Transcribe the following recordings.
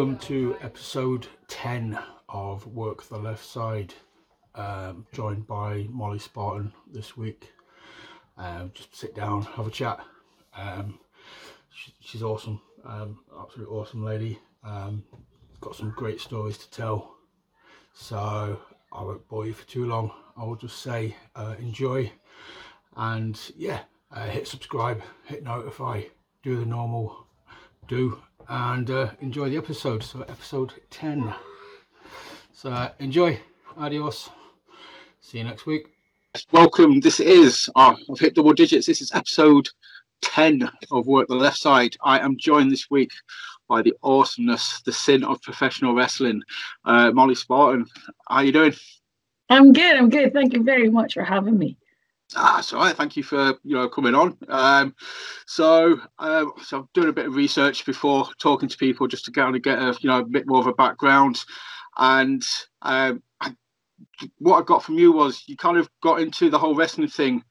Welcome to episode 10 of Work the Left Side. Um, joined by Molly Spartan this week. Um, just sit down, have a chat. Um, she, she's awesome, um, absolutely awesome lady. Um, got some great stories to tell. So I won't bore you for too long. I will just say uh, enjoy and yeah, uh, hit subscribe, hit notify, do the normal do and uh, enjoy the episode. So, episode 10. So, uh, enjoy. Adios. See you next week. Welcome. This is, oh, I've hit double digits. This is episode 10 of Work the Left Side. I am joined this week by the awesomeness, the sin of professional wrestling, uh, Molly Spartan. How are you doing? I'm good. I'm good. Thank you very much for having me. Ah, all right. Thank you for you know coming on. Um, so, um, so I'm doing a bit of research before talking to people just to kind of get a you know a bit more of a background. And um, I, what I got from you was you kind of got into the whole wrestling thing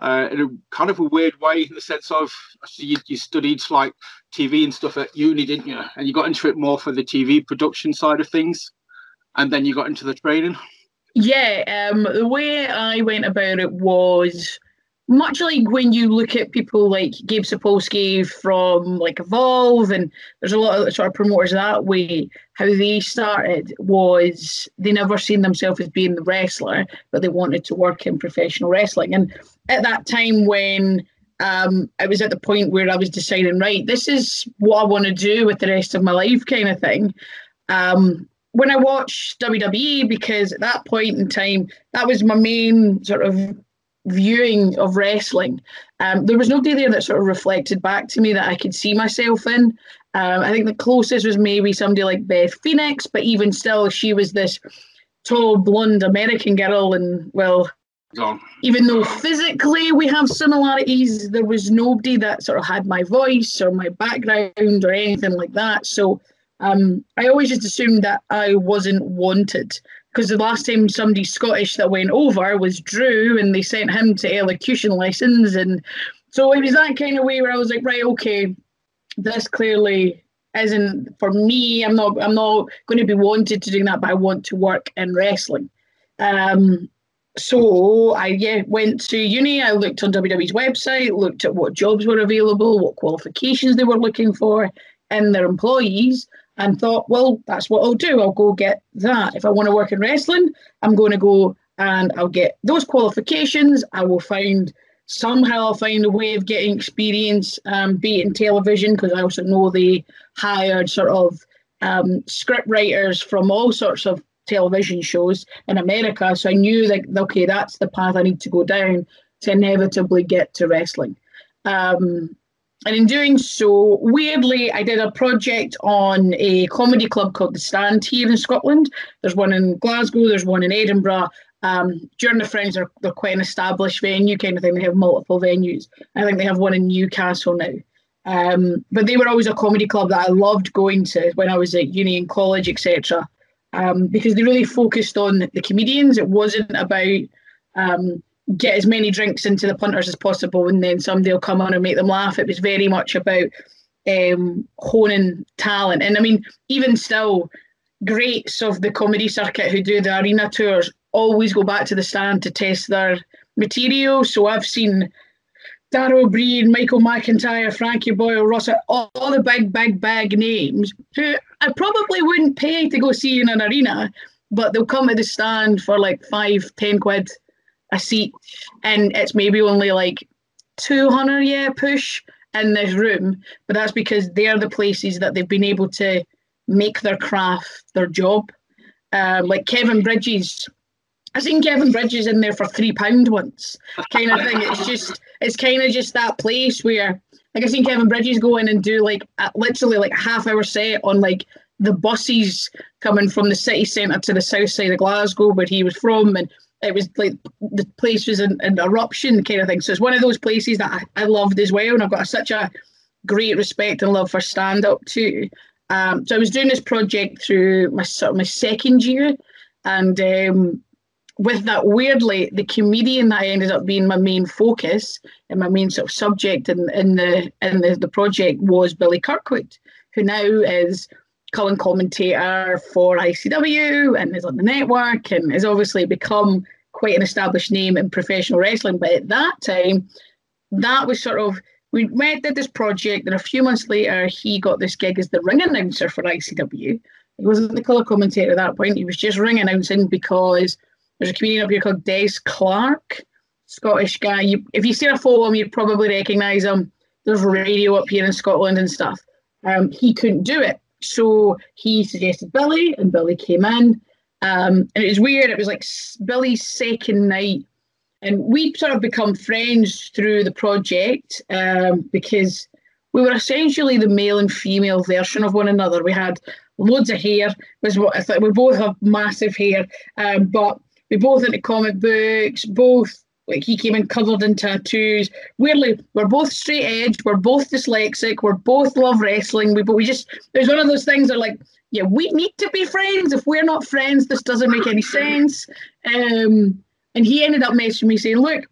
uh, in a kind of a weird way, in the sense of you, you studied like TV and stuff at uni, didn't you? And you got into it more for the TV production side of things, and then you got into the training. Yeah, um, the way I went about it was much like when you look at people like Gabe Sapolsky from like Evolve, and there's a lot of sort of promoters that way. How they started was they never seen themselves as being the wrestler, but they wanted to work in professional wrestling. And at that time, when um, I was at the point where I was deciding, right, this is what I want to do with the rest of my life, kind of thing. Um, when I watched WWE, because at that point in time, that was my main sort of viewing of wrestling. Um, there was nobody there that sort of reflected back to me that I could see myself in. Um, I think the closest was maybe somebody like Beth Phoenix, but even still, she was this tall, blonde American girl, and well, even though physically we have similarities, there was nobody that sort of had my voice or my background or anything like that. So um, I always just assumed that I wasn't wanted because the last time somebody Scottish that went over was Drew, and they sent him to elocution lessons, and so it was that kind of way where I was like, right, okay, this clearly isn't for me. I'm not. I'm not going to be wanted to do that, but I want to work in wrestling. Um, so I yeah went to uni. I looked on WWE's website, looked at what jobs were available, what qualifications they were looking for in their employees, and thought, well, that's what I'll do. I'll go get that. If I want to work in wrestling, I'm going to go and I'll get those qualifications. I will find somehow I'll find a way of getting experience, um, be it in television, because I also know they hired sort of um, script writers from all sorts of television shows in America. So I knew that, okay, that's the path I need to go down to inevitably get to wrestling. Um, and in doing so, weirdly, I did a project on a comedy club called The Stand here in Scotland. There's one in Glasgow, there's one in Edinburgh. Um, during the Friends, they're, they're quite an established venue kind of thing. They have multiple venues. I think they have one in Newcastle now. Um, but they were always a comedy club that I loved going to when I was at uni and college, etc. Um, because they really focused on the comedians. It wasn't about um, get as many drinks into the punters as possible and then somebody will come on and make them laugh. It was very much about um, honing talent. And I mean, even still, greats of the comedy circuit who do the arena tours always go back to the stand to test their material. So I've seen Ó Briain, Michael McIntyre, Frankie Boyle, Ross, all, all, the big, big, big names who I probably wouldn't pay to go see in an arena, but they'll come to the stand for like five, ten quid a seat, and it's maybe only like 200 yeah push in this room, but that's because they're the places that they've been able to make their craft their job. Um, like Kevin Bridges I seen Kevin Bridges in there for three pound once, kind of thing. It's just it's kind of just that place where like I seen Kevin Bridges go in and do like a, literally like half hour set on like the buses coming from the city centre to the south side of Glasgow where he was from and it was like the place was in, in eruption kind of thing. So it's one of those places that I, I loved as well and I've got such a great respect and love for stand up too. Um, so I was doing this project through my sort of my second year and um, with that, weirdly, the comedian that I ended up being my main focus and my main sort of subject in, in the in the, the project was Billy Kirkwood, who now is color commentator for ICW and is on the network and has obviously become quite an established name in professional wrestling. But at that time, that was sort of we met did this project, and a few months later, he got this gig as the ring announcer for ICW. He wasn't the color commentator at that point; he was just ring announcing because there's a comedian up here called Des Clarke, Scottish guy. You, if you see a photo of him, you'd probably recognise him. There's radio up here in Scotland and stuff. Um, he couldn't do it, so he suggested Billy, and Billy came in. Um, and it was weird. It was like Billy's second night, and we sort of become friends through the project um, because we were essentially the male and female version of one another. We had loads of hair. Was what I thought. We both have massive hair, um, but we both into comic books, both like he came in covered in tattoos. Weirdly, we're both straight edge, we're both dyslexic, we're both love wrestling. We but we just there's one of those things that are like, yeah, we need to be friends. If we're not friends, this doesn't make any sense. Um, and he ended up messaging me saying, Look,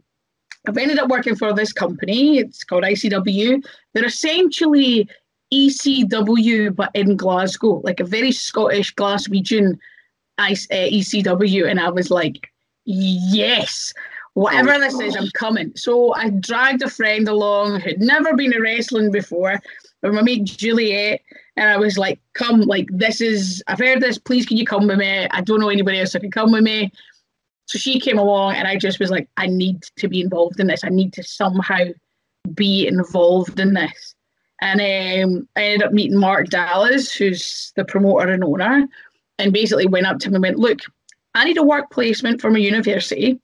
I've ended up working for this company. It's called ICW. They're essentially ECW, but in Glasgow, like a very Scottish Glaswegian ECW, and I was like, yes, whatever this is, I'm coming. So I dragged a friend along who'd never been to wrestling before, with my mate Juliet, and I was like, come, like, this is, I've heard this, please can you come with me? I don't know anybody else that can come with me. So she came along, and I just was like, I need to be involved in this. I need to somehow be involved in this. And um, I ended up meeting Mark Dallas, who's the promoter and owner, and basically went up to him and went, Look, I need a work placement from a university.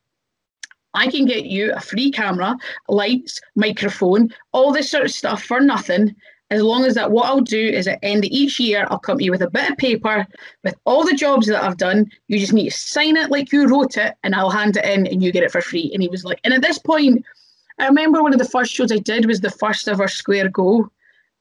I can get you a free camera, lights, microphone, all this sort of stuff for nothing. As long as that, what I'll do is at the end of each year, I'll come to you with a bit of paper with all the jobs that I've done. You just need to sign it like you wrote it, and I'll hand it in, and you get it for free. And he was like, and at this point, I remember one of the first shows I did was the first ever Square Go,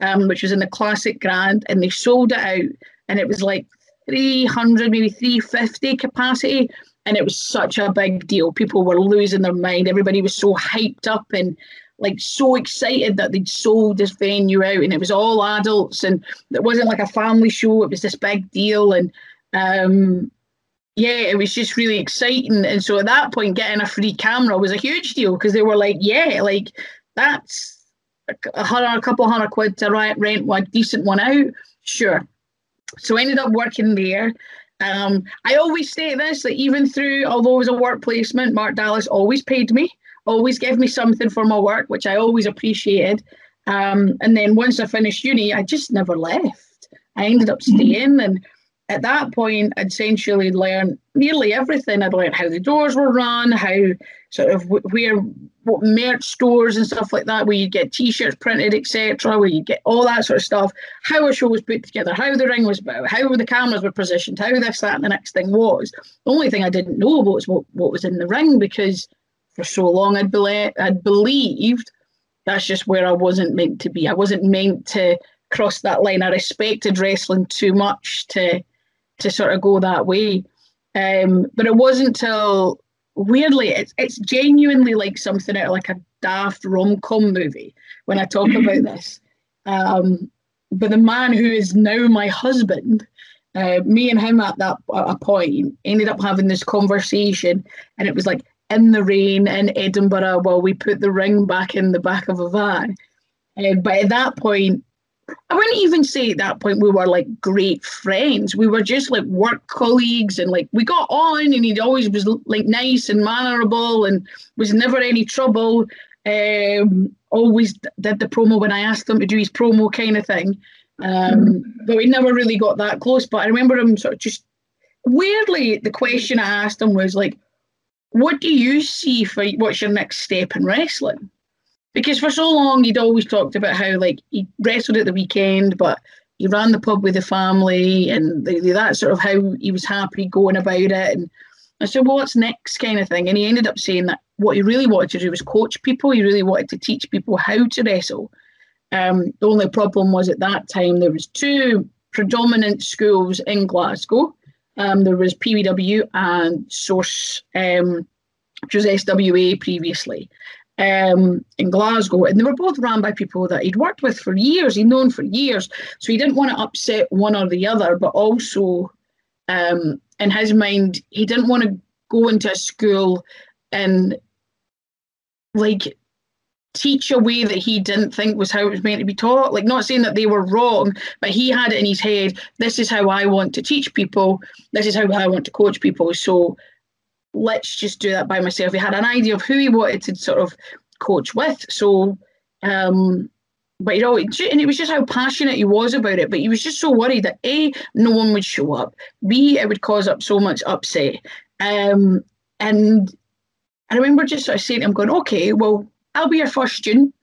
um, which was in the Classic Grand, and they sold it out, and it was like 300, maybe 350 capacity. And it was such a big deal. People were losing their mind. Everybody was so hyped up and like so excited that they'd sold this venue out and it was all adults and it wasn't like a family show. It was this big deal. And um, yeah, it was just really exciting. And so at that point, getting a free camera was a huge deal because they were like, yeah, like that's a, hundred, a couple hundred quid to rent one decent one out. Sure. So I ended up working there. Um, I always say this that even through, although it was a work placement, Mark Dallas always paid me, always gave me something for my work, which I always appreciated. Um, and then once I finished uni, I just never left. I ended up staying, and at that point, I'd essentially learned nearly everything. I'd learned how the doors were run, how sort of where what merch stores and stuff like that, where you get T-shirts printed, etc., where you get all that sort of stuff. How a show was put together, how the ring was built, how the cameras were positioned, how this, that, and the next thing was. The only thing I didn't know was what, what was in the ring because for so long I'd, I'd believed that's just where I wasn't meant to be. I wasn't meant to cross that line. I respected wrestling too much to to sort of go that way. Um, but it wasn't till weirdly, it's it's genuinely like something out of like a daft rom com movie when I talk about this. Um, but the man who is now my husband, uh, me and him at that at a point ended up having this conversation, and it was like in the rain in Edinburgh while we put the ring back in the back of a van. Uh, but at that point, I wouldn't even say at that point we were like great friends. We were just like work colleagues and like we got on and he always was like nice and mannerable and was never any trouble. Um, always did the promo when I asked him to do his promo kind of thing. Um, but we never really got that close. But I remember him sort of just weirdly, the question I asked him was like, what do you see for what's your next step in wrestling? Because for so long he'd always talked about how like he wrestled at the weekend, but he ran the pub with the family, and the, the, that sort of how he was happy going about it. And I said, well, what's next, kind of thing. And he ended up saying that what he really wanted to do was coach people. He really wanted to teach people how to wrestle. Um, the only problem was at that time there was two predominant schools in Glasgow. Um, there was PBW and Source, um, which was SWA previously um, in Glasgow, and they were both run by people that he'd worked with for years, he'd known for years. So he didn't want to upset one or the other, but also um, in his mind, he didn't want to go into a school and like teach a way that he didn't think was how it was meant to be taught. Like, not saying that they were wrong, but he had it in his head this is how I want to teach people, this is how I want to coach people. So let's just do that by myself. He had an idea of who he wanted to sort of coach with. So, um, but you know, and it was just how passionate he was about it. But he was just so worried that A, no one would show up, B, it would cause up so much upset. Um, and I remember just sort of saying to him, going, okay, well, I'll be your first student.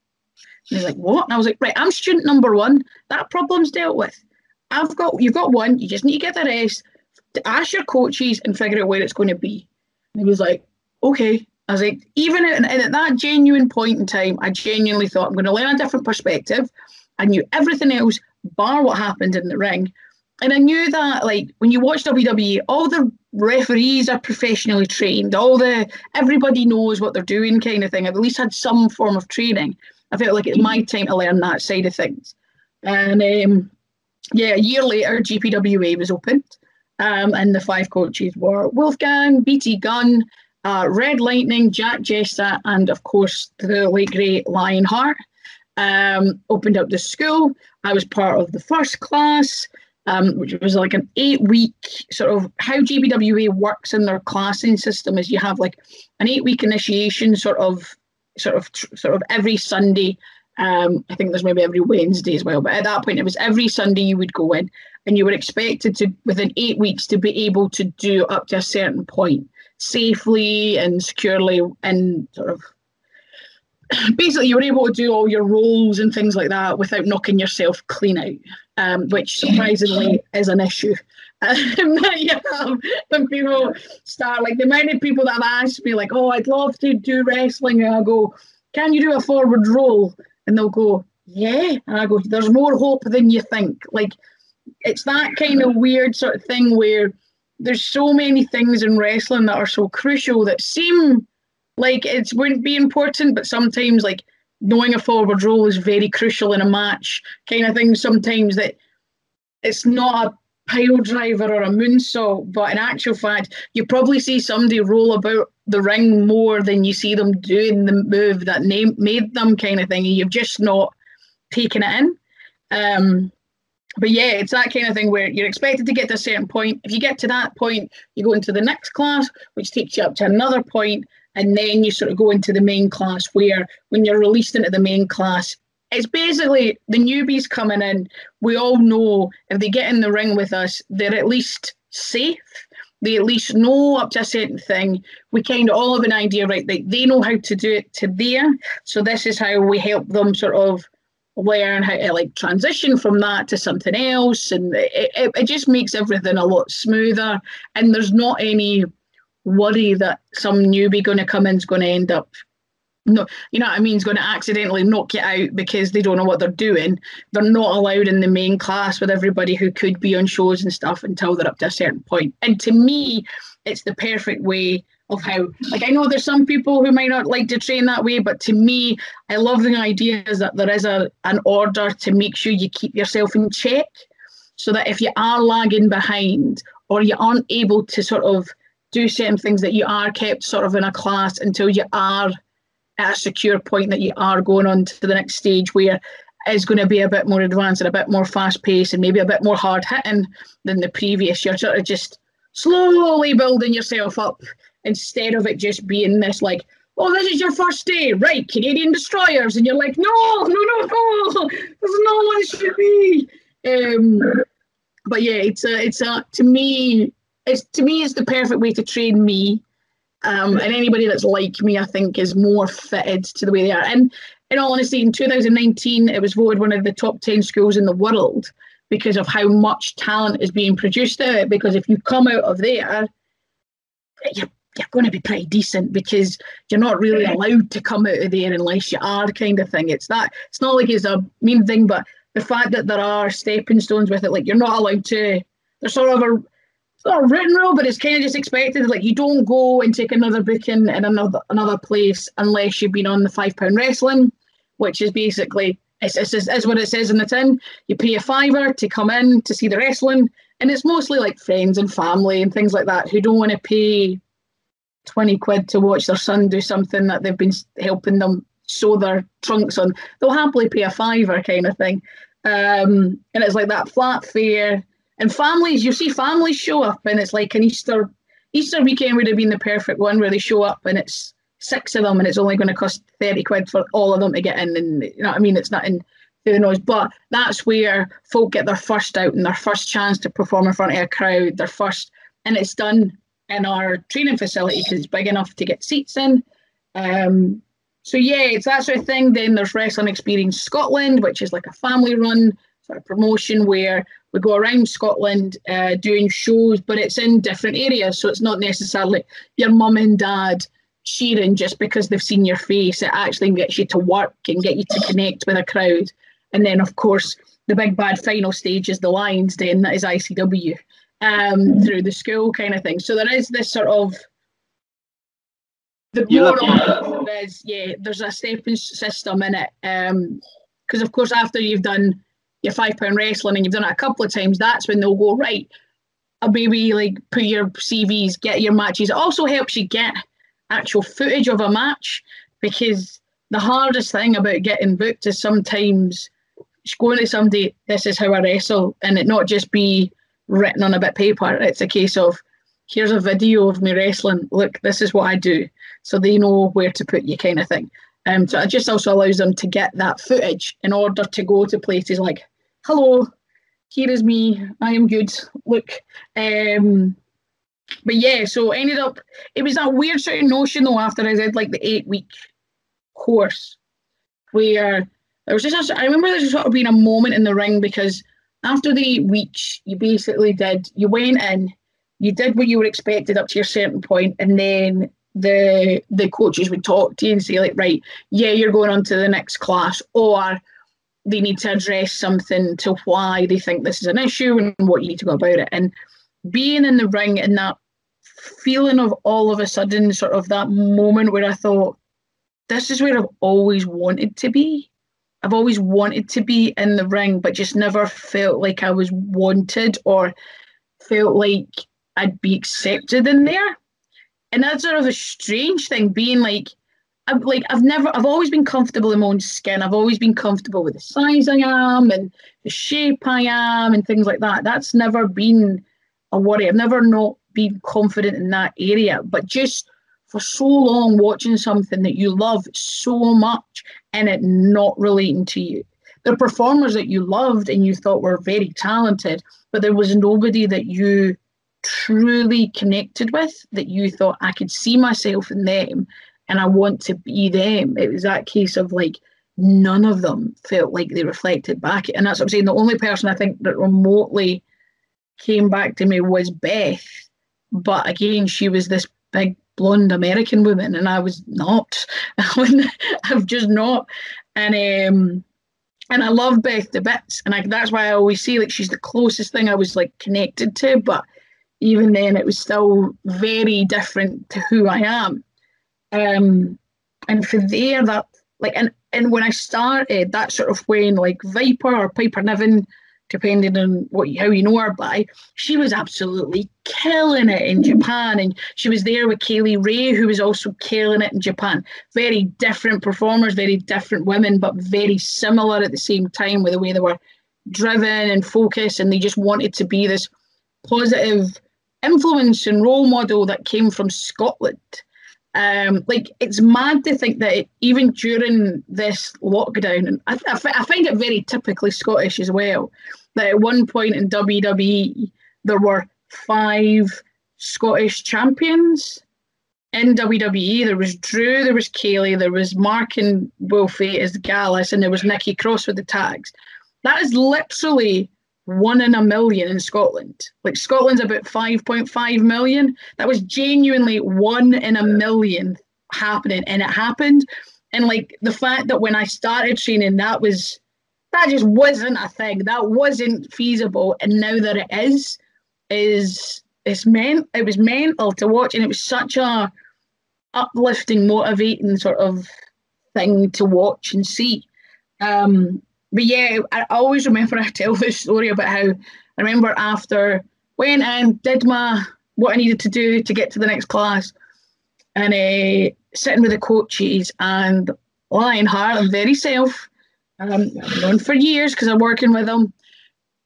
And he's like, what? And I was like, right, I'm student number one. That problem's dealt with. I've got, you've got one. You just need to get the rest. To ask your coaches and figure out where it's going to be. And he was like, okay. I was like, even at, at that genuine point in time, I genuinely thought I'm going to learn a different perspective. I knew everything else, bar what happened in the ring. And I knew that, like, when you watch WWE, all the referees are professionally trained. All the everybody knows what they're doing, kind of thing. I've at least had some form of training. I felt like it's my time to learn that side of things. And um, yeah, a year later, GPWA was opened, um, and the five coaches were Wolfgang, BT Gunn, uh, Red Lightning, Jack Jester, and of course the late great Lionheart. Um, opened up the school. I was part of the first class um, which was like an eight week sort of how GPWA works in their classing system is you have like an eight week initiation sort of sort of sort of every Sunday. Um, I think there's maybe every Wednesday as well, but at that point it was every Sunday you would go in and you were expected to within eight weeks to be able to do up to a certain point safely and securely and sort of basically you were able to do all your roles and things like that without knocking yourself clean out, um, which surprisingly is an issue. Um, you have, when people start like the amount of people that have asked me like, "Oh, I'd love to do wrestling," and I go, "Can you do a forward roll?" And they'll go, "Yeah," and I go, "There's more hope than you think." Like it's that kind of weird sort of thing where there's so many things in wrestling that are so crucial that seem like it wouldn't be important, but sometimes like knowing a forward roll is very crucial in a match, kind of thing. Sometimes that it's not a pile driver or a moonsault, but in actual fact, you probably see somebody roll about the ring more than you see them doing the move that name, made them kind of thing. And you've just not taken it in. Um, but yeah, it's that kind of thing where you're expected to get to a certain point. If you get to that point, you go into the next class, which takes you up to another point, and then you sort of go into the main class where when you're released into the main class it's basically the newbies coming in. We all know if they get in the ring with us they're at least safe. They at least know up to a certain thing. We kind of all have an idea right they, they know how to do it to there. So this is how we help them sort of learn how to like transition from that to something else and it, it, it just makes everything a lot smoother and there's not any worry that some newbie going to come in is going to end up no, you know what I mean, is going to accidentally knock you out because they don't know what they're doing. They're not allowed in the main class with everybody who could be on shows and stuff until they're up to a certain point. And to me, it's the perfect way of how, like, I know there's some people who might not like to train that way, but to me, I love the idea is that there is a an order to make sure you keep yourself in check, so that if you are lagging behind or you aren't able to sort of do certain things that you are kept sort of in a class until you are at a secure point that you are going on to the next stage where is going to be a bit more advanced and a bit more fast paced and maybe a bit more hard hitting than the previous. You're sort of just slowly building yourself up instead of it just being this like, oh, this is your first day, right? Canadian destroyers, and you're like, no, no, no, no, this is not what it should be. Um, but yeah, it's a, it's a, to me, it's to me it's the perfect way to train me Um, and anybody that's like me, I think, is more fitted to the way they are. And in all honesty, in 2019, it was voted one of the top 10 schools in the world because of how much talent is being produced out. Because if you come out of there, you're, you're going to be pretty decent because you're not really allowed to come out of there unless you are, kind of thing. It's that. It's not like it's a mean thing, but the fact that there are stepping stones with it, like you're not allowed to. There's sort of a not a written rule, but it's kind of just expected. Like you don't go and take another booking in another another place unless you've been on the five pound wrestling, which is basically it's, it's, it's, what it says in the tin. You pay a fiver to come in to see the wrestling, and it's mostly like friends and family and things like that who don't want to pay twenty quid to watch their son do something that they've been helping them sew their trunks on. They'll happily pay a fiver kind of thing, um, and it's like that flat fare and families, you see families show up, and it's like an Easter Easter weekend would have been the perfect one where they show up and it's six of them and it's only going to cost 30 quid for all of them to get in. And you know what I mean? It's not in the noise, but that's where folk get their first out and their first chance to perform in front of a crowd, their first, and it's done in our training facility it's big enough to get seats in. Um, so yeah, it's that sort of thing. Then there's Wrestling Experience Scotland, which is like a family run sort of promotion where we go around Scotland uh, doing shows, but it's in different areas. So it's not necessarily your mum and dad cheering just because they've seen your face. It actually gets you to work and get you to connect with a crowd. And then, of course, the big bad final stage is the Lions Den, that is ICW, um, through the school kind of thing. So there is this sort of the more there is, yeah, there's a stepping system in it. Because um, of course, after you've done your five pound wrestling and you've done it a couple of times, that's when they'll go right. I'll maybe like put your CVs, get your matches. It also helps you get actual footage of a match because the hardest thing about getting booked is sometimes going to somebody, this is how I wrestle, and it not just be written on a bit of paper. It's a case of here's a video of me wrestling. Look, this is what I do. So they know where to put you, kind of thing. Um, so it just also allows them to get that footage in order to go to places like hello, here is me. I am good. Look. Um, but yeah, so ended up, it was that weird sort of notion though after I did like the eight week course where there was just, a, I remember there sort of being a moment in the ring because after the weeks, you basically did, you went in, you did what you were expected up to your certain point, and then the the coaches would talk to you and say like, right, yeah, you're going on to the next class, or they need to address something to why they think this is an issue and what you need to go about it. And being in the ring and that feeling of all of a sudden, sort of that moment where I thought, this is where I've always wanted to be. I've always wanted to be in the ring, but just never felt like I was wanted or felt like I'd be accepted in there. And that's sort of a strange thing, being like, I've like I've never I've always been comfortable in my own skin. I've always been comfortable with the size I am and the shape I am and things like that. That's never been a worry. I've never not been confident in that area. But just for so long watching something that you love so much and it not relating to you. The performers that you loved and you thought were very talented, but there was nobody that you truly connected with that you thought I could see myself in them and I want to be them. It was that case of like none of them felt like they reflected back. And that's what I'm saying. The only person I think that remotely came back to me was Beth. But again, she was this big blonde American woman, and I was not. I'm just not. And um, and I love Beth to bits, and I, that's why I always say like she's the closest thing I was like connected to. But even then, it was still very different to who I am. Um, and for there, that like, and and when I started, that sort of when like Viper or Piper Niven, depending on what how you know her by, she was absolutely killing it in Japan, and she was there with Kay Lee Ray, who was also killing it in Japan. Very different performers, very different women, but very similar at the same time with the way they were driven and focused, and they just wanted to be this positive influence and role model that came from Scotland. Um, like it's mad to think that even during this lockdown, and I, I, I find it very typically Scottish as well, that at one point in WWE there were five Scottish champions, in WWE. There was Drew, there was Kay Lee, there was Mark and Wolfie as Gallus, and there was Nikki Cross with the tags. That is literally one in a million in Scotland. Like Scotland's about 5.5 million. That was genuinely one in a million happening, and it happened. And like the fact that when I started training, that was that just wasn't a thing. That wasn't feasible, and now that it is, is it's meant it was mental to watch, and it was such a uplifting, motivating sort of thing to watch and see. Um, but yeah, I always remember I tell this story about how I remember after went and did my what I needed to do to get to the next class, and uh, sitting with the coaches and Lionheart and very self. Um, I've known for years because I'm working with him.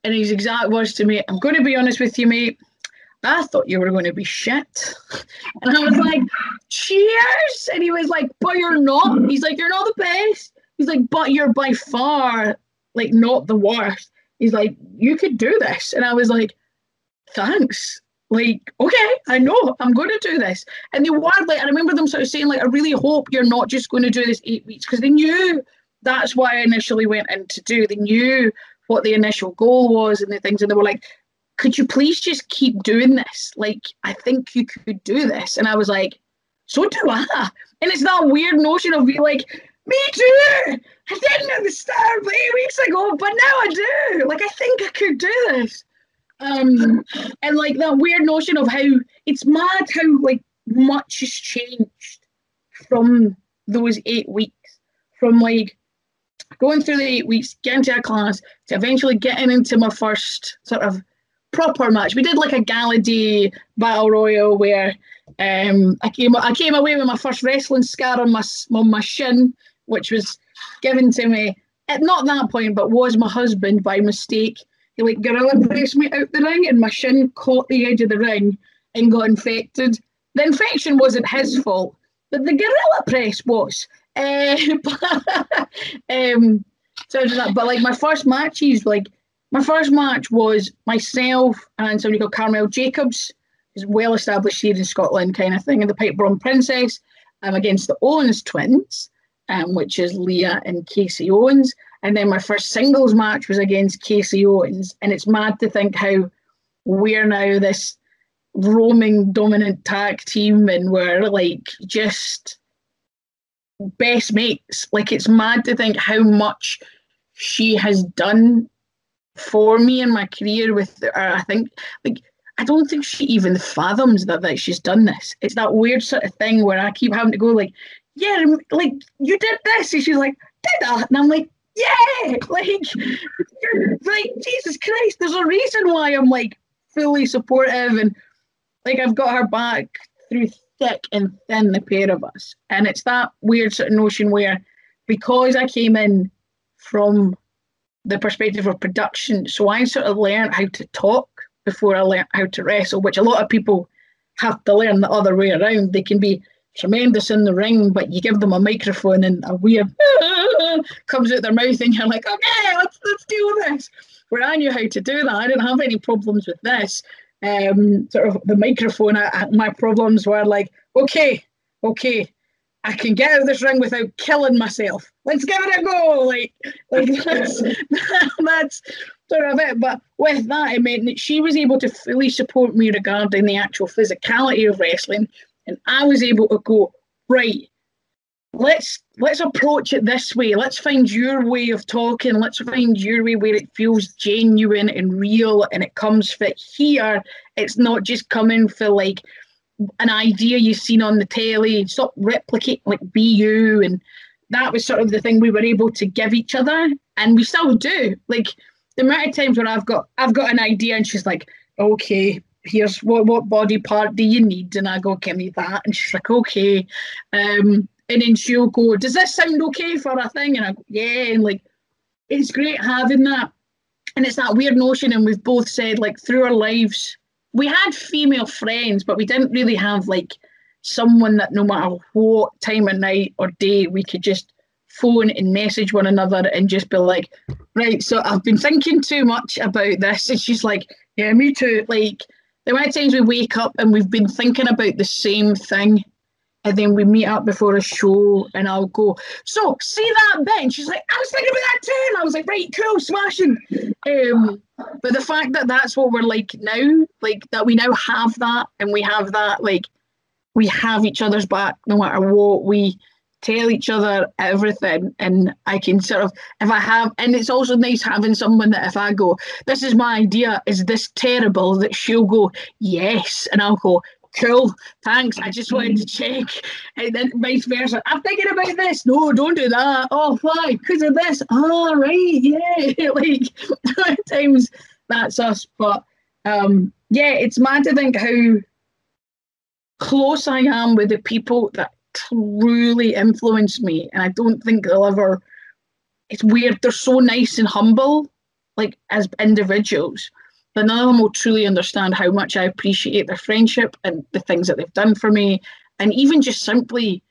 And his exact words to me, I'm going to be honest with you, mate. I thought you were going to be shit. And I was like, cheers. And he was like, but you're not. He's like, you're not the best. He's like, but you're by far like not the worst. He's like, you could do this. And I was like, thanks. Like, okay, I know I'm going to do this. And they were like, I remember them sort of saying, like, I really hope you're not just going to do this eight weeks because they knew that's why I initially went in to do. They knew what the initial goal was and the things. And they were like, could you please just keep doing this? Like, I think you could do this. And I was like, so do I. And it's that weird notion of being like, me too. I didn't at the start, eight weeks ago, but now I do. Like, I think I could do this. Um, and like that weird notion of how it's mad how like much has changed from those eight weeks. From like going through the eight weeks, getting to a class, to eventually getting into my first sort of proper match. We did like a gala day battle royal where um, I came I came away with my first wrestling scar on my on my shin, which was given to me at not that point, but was my husband by mistake. He like gorilla pressed me out the ring, and my shin caught the edge of the ring and got infected. The infection wasn't his fault, but the gorilla press was. Uh, but, um, so that, but like my first matches, like my first match was myself and somebody called Carmel Jacobs, who's well established here in Scotland, kind of thing, and the Pipe Bomb Princess, um, against the Owens twins, um, which is Leah and Kasey Owens. And then my first singles match was against Kasey Owens. And it's mad to think how we're now this roaming dominant tag team and we're like just best mates. Like it's mad to think how much she has done for me in my career with uh, I think like I don't think she even fathoms that, that she's done this. It's that weird sort of thing where I keep having to go like, yeah, like you did this, and she's like, did that, and I'm like, yeah, like, like Jesus Christ, there's a reason why I'm like fully supportive and like I've got her back through thick and thin, the pair of us, and it's that weird sort of notion where because I came in from the perspective of production. So I sort of learned how to talk before I learned how to wrestle, which a lot of people have to learn the other way around. They can be tremendous in the ring, but you give them a microphone and a weird comes out their mouth, and you're like, okay, let's let's with this. Where I knew how to do that, I didn't have any problems with this. Um, sort of the microphone. I, my problems were like, okay, okay, I can get out of this ring without killing myself. Let's give it a go. Like, like that's, that's sort of it. But with that, it meant that she was able to fully support me regarding the actual physicality of wrestling, and I was able to go right. Let's let's approach it this way. Let's find your way of talking. Let's find your way where it feels genuine and real, and it comes fit here. It's not just coming for like an idea you've seen on the telly, stop replicating like be you and that was sort of the thing we were able to give each other and we still do. Like the amount of times when I've got I've got an idea and she's like, Okay, here's what what body part do you need? And I go, Give me that and she's like, Okay. Um and then she'll go, Does this sound okay for a thing? And I go, Yeah, and like it's great having that. And it's that weird notion, and we've both said like through our lives we had female friends, but we didn't really have like someone that no matter what time of night or day we could just phone and message one another and just be like, right, so I've been thinking too much about this. And she's like, yeah, me too. Like, the amount times we wake up and we've been thinking about the same thing and then we meet up before a show and I'll go, so see that bit? She's like, I was thinking about that too. And I was like, right, cool, smashing. Um, but the fact that that's what we're like now, like that we now have that and we have that, like we have each other's back no matter what we tell each other everything and I can sort of if I have and it's also nice having someone that if I go, this is my idea, is this terrible? That she'll go, Yes, and I'll go, cool, thanks. I just wanted to check. And then vice versa. I'm thinking about this. No, don't do that. Oh, why? Because of this. Oh, right. Yeah. like, times that's us. But um, yeah, it's mad to think how close I am with the people that truly influence me. And I don't think they'll ever. It's weird. They're so nice and humble, like as individuals but none of them will truly understand how much I appreciate their friendship and the things that they've done for me. And even just simply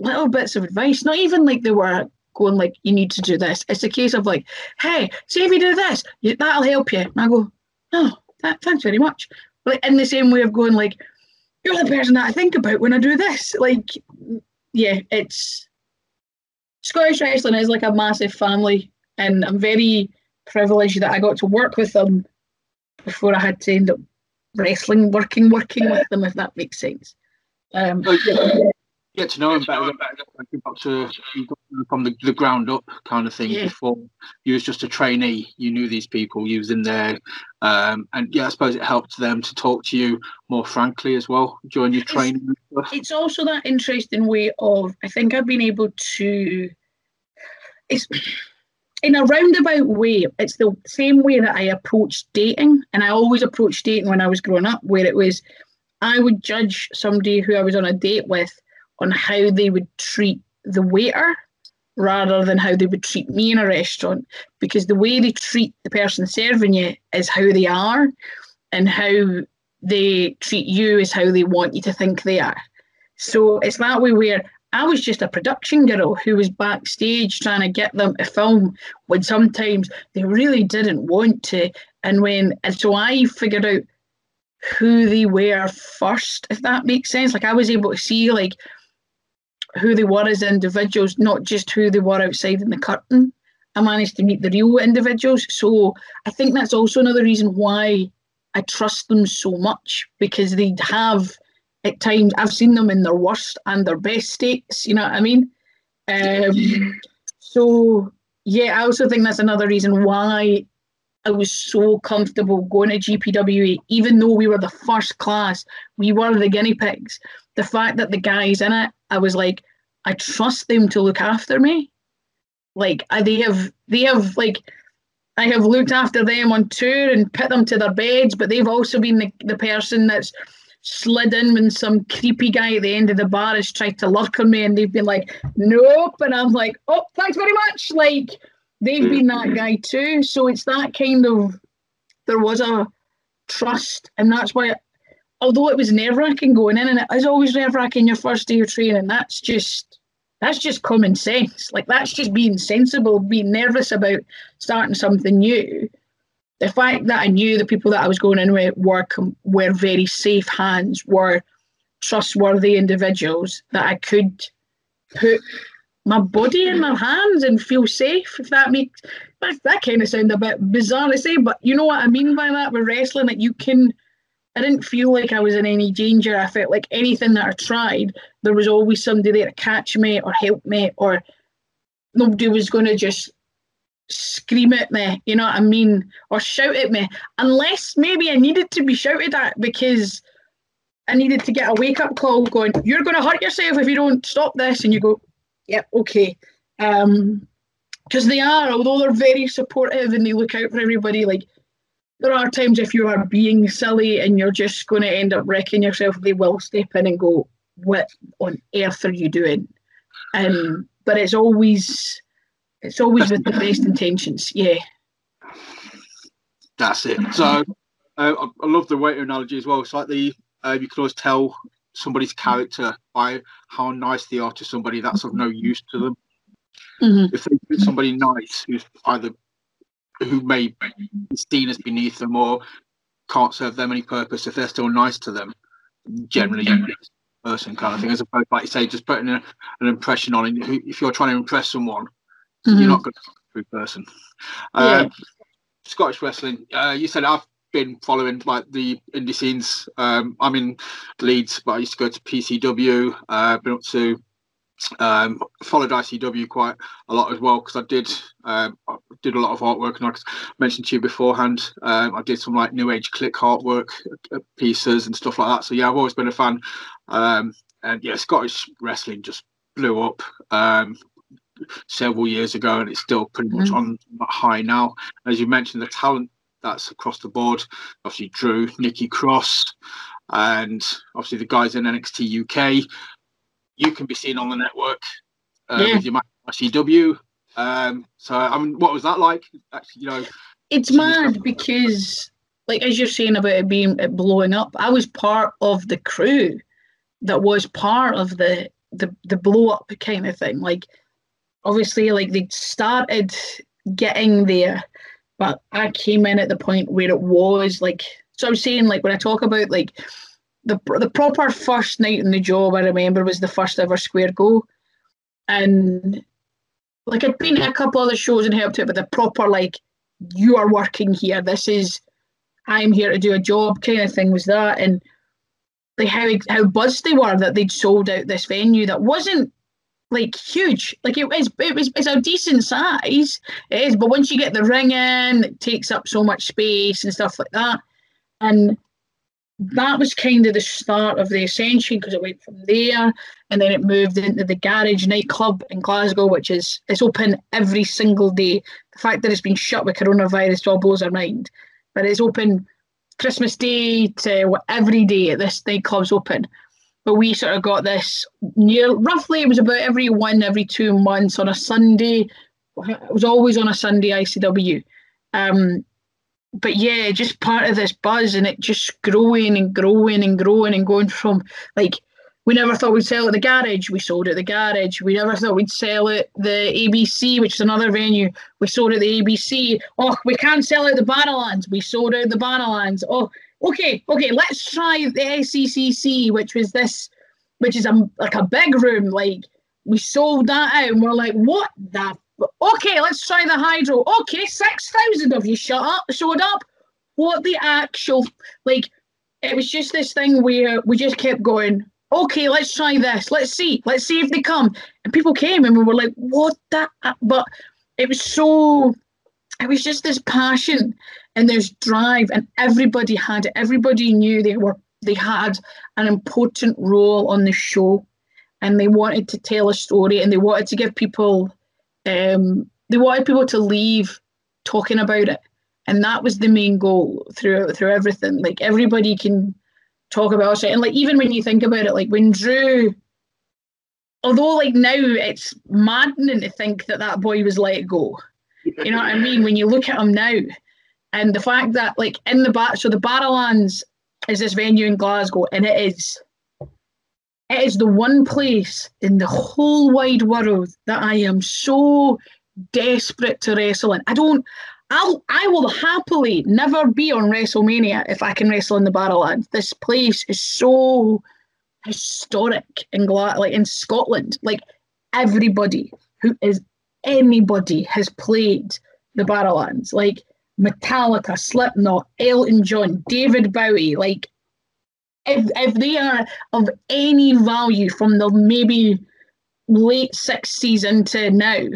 little bits of advice, not even like they were going like, you need to do this. It's a case of like, hey, see if you do this, that'll help you. And I go, oh, that, thanks very much. Like in the same way of going like, you're the person that I think about when I do this. Like, yeah, it's Scottish wrestling is like a massive family, and I'm very privileged that I got to work with them before I had to end up wrestling, working, working with them, if that makes sense. Um, get to know him better, to from the, the ground up kind of thing. Yeah. Before you was just a trainee, you knew these people, you was in there, um, and yeah, I suppose it helped them to talk to you more frankly as well during your training. It's, it's also that interesting way of I think I've been able to. It's in a roundabout way, it's the same way that I approach dating. And I always approached dating when I was growing up, where it was I would judge somebody who I was on a date with on how they would treat the waiter rather than how they would treat me in a restaurant. Because the way they treat the person serving you is how they are, and how they treat you is how they want you to think they are. So it's that way where I was just a production girl who was backstage trying to get them to film when sometimes they really didn't want to. And when and so I figured out who they were first, if that makes sense. Like I was able to see like who they were as individuals, not just who they were outside in the curtain. I managed to meet the real individuals. So I think that's also another reason why I trust them so much because they have at times I've seen them in their worst and their best states. You know what I mean? Um, so yeah, I also think that's another reason why I was so comfortable going to GPWA, even though we were the first class, we were the guinea pigs. The fact that the guys in it, I was like, I trust them to look after me. Like they have, they have like, I have looked after them on tour and put them to their beds, but they've also been the, the person that's slid in when some creepy guy at the end of the bar has tried to lurk on me and they've been like, nope. And I'm like, oh, thanks very much. Like, they've been that mm. guy too. So it's that kind of, there was a trust. And that's why, although it was nerve wracking going in, and it is always nerve wracking your first day of training, that's just, that's just common sense. Like, that's just being sensible, being nervous about starting something new the fact that I knew the people that I was going in with were were very safe hands, were trustworthy individuals that I could put my body in their hands and feel safe. If that makes that, that kind of sound a bit bizarre to say, but you know what I mean by that with wrestling. That you can, I didn't feel like I was in any danger. I felt like anything that I tried, there was always somebody there to catch me or help me, or nobody was going to just scream at me, you know what I mean, or shout at me, unless maybe I needed to be shouted at because I needed to get a wake up call going, you're going to hurt yourself if you don't stop this. And you go, yep, okay. Um, because they are, although they're very supportive and they look out for everybody, like there are times if you are being silly and you're just going to end up wrecking yourself, they will step in and go, what on earth are you doing? Um, but it's always it's always with the best intentions. Yeah. That's it. So uh, I, love the waiter analogy as well. It's like the uh, you can always tell somebody's character by how nice they are to somebody that's of no use to them. Mm-hmm. If they treat somebody nice who's either who may be seen as beneath them or can't serve them any purpose, if they're still nice to them, generally person kind of thing, as opposed, like you say, just putting a, an impression on it. If you're trying to impress someone, mm-hmm. you're not going to be a person. Yeah. Um, Scottish wrestling. Uh, you said I've been following like the indie scenes. Um, I'm in Leeds, but I used to go to PCW. Uh, been up to um, followed ICW quite a lot as well because I did um, I did a lot of artwork and like I mentioned to you beforehand, um, I did some like New Age Kliq artwork uh, pieces and stuff like that. So yeah, I've always been a fan. Um, and yeah, Scottish wrestling just blew up um, several years ago, and it's still pretty much mm-hmm. on high now. As you mentioned, the talent that's across the board. Obviously, Drew, Nikki Cross, and obviously the guys in NXT UK. You can be seen on the network uh, yeah. with your ICW. Um, so, I mean, what was that like? Actually, you know, it's mad because, like as you're saying about it being it blowing up, I was part of the crew that was part of the the the blow up kind of thing. Like, obviously, like they started getting there but I came in at the point where it was like so I was saying like when I talk about like the the proper first night in the job I remember was the first ever square go. And like I'd been at a couple of the shows and helped it, but the proper like you are working here. This is I'm here to do a job kind of thing was that and like how how buzzed they were that they'd sold out this venue that wasn't like huge. Like it is, it was, it's a decent size. It is, but once you get the ring in, it takes up so much space and stuff like that. And that was kind of the start of the ascension because it went from there and then it moved into the garage nightclub in Glasgow, which is it's open every single day. The fact that it's been shut with coronavirus all blows our mind. But it's open Christmas Day to every day this nightclub's open but we sort of got this near roughly it was about every one every two months on a Sunday. It was always on a Sunday ICW. Um, but yeah, just part of this buzz and it just growing and growing and growing and going from like we never thought we'd sell at the garage, we sold at the garage. We never thought we'd sell at the ABC, which is another venue. We sold at the ABC. Oh, we can't sell at the Barrowlands. We sold at the Barrowlands. Oh, okay, okay, let's try the SECC, which was this, which is a like a big room. Like we sold that out, and we're like, what the? Okay, let's try the Hydro. Okay, six thousand of you shut up, showed up. What the actual like? It was just this thing where we just kept going. Okay, let's try this. Let's see. Let's see if they come. And people came, and we were like, what that? But it was so. It was just this passion and there's drive and everybody had it. Everybody knew they were they had an important role on the show and they wanted to tell a story and they wanted to give people um, they wanted people to leave talking about it. And that was the main goal through through everything. Like everybody can talk about it. And like even when you think about it like when drew although like now it's maddening to think that that boy was let go. You know what i mean? When you look at him now and the fact that like in the back, so the Barrowlands is this venue in Glasgow, and it is it is the one place in the whole wide world that I am so desperate to wrestle in. I don't. I'll I will happily never be on WrestleMania if I can wrestle in the Barrowlands. This place is so historic in Gla- like in Scotland. Like everybody who is anybody has played the Barrowlands. Like Metallica, Slipknot, Elton John, David Bowie, like if if they are of any value from the maybe late sixties into now,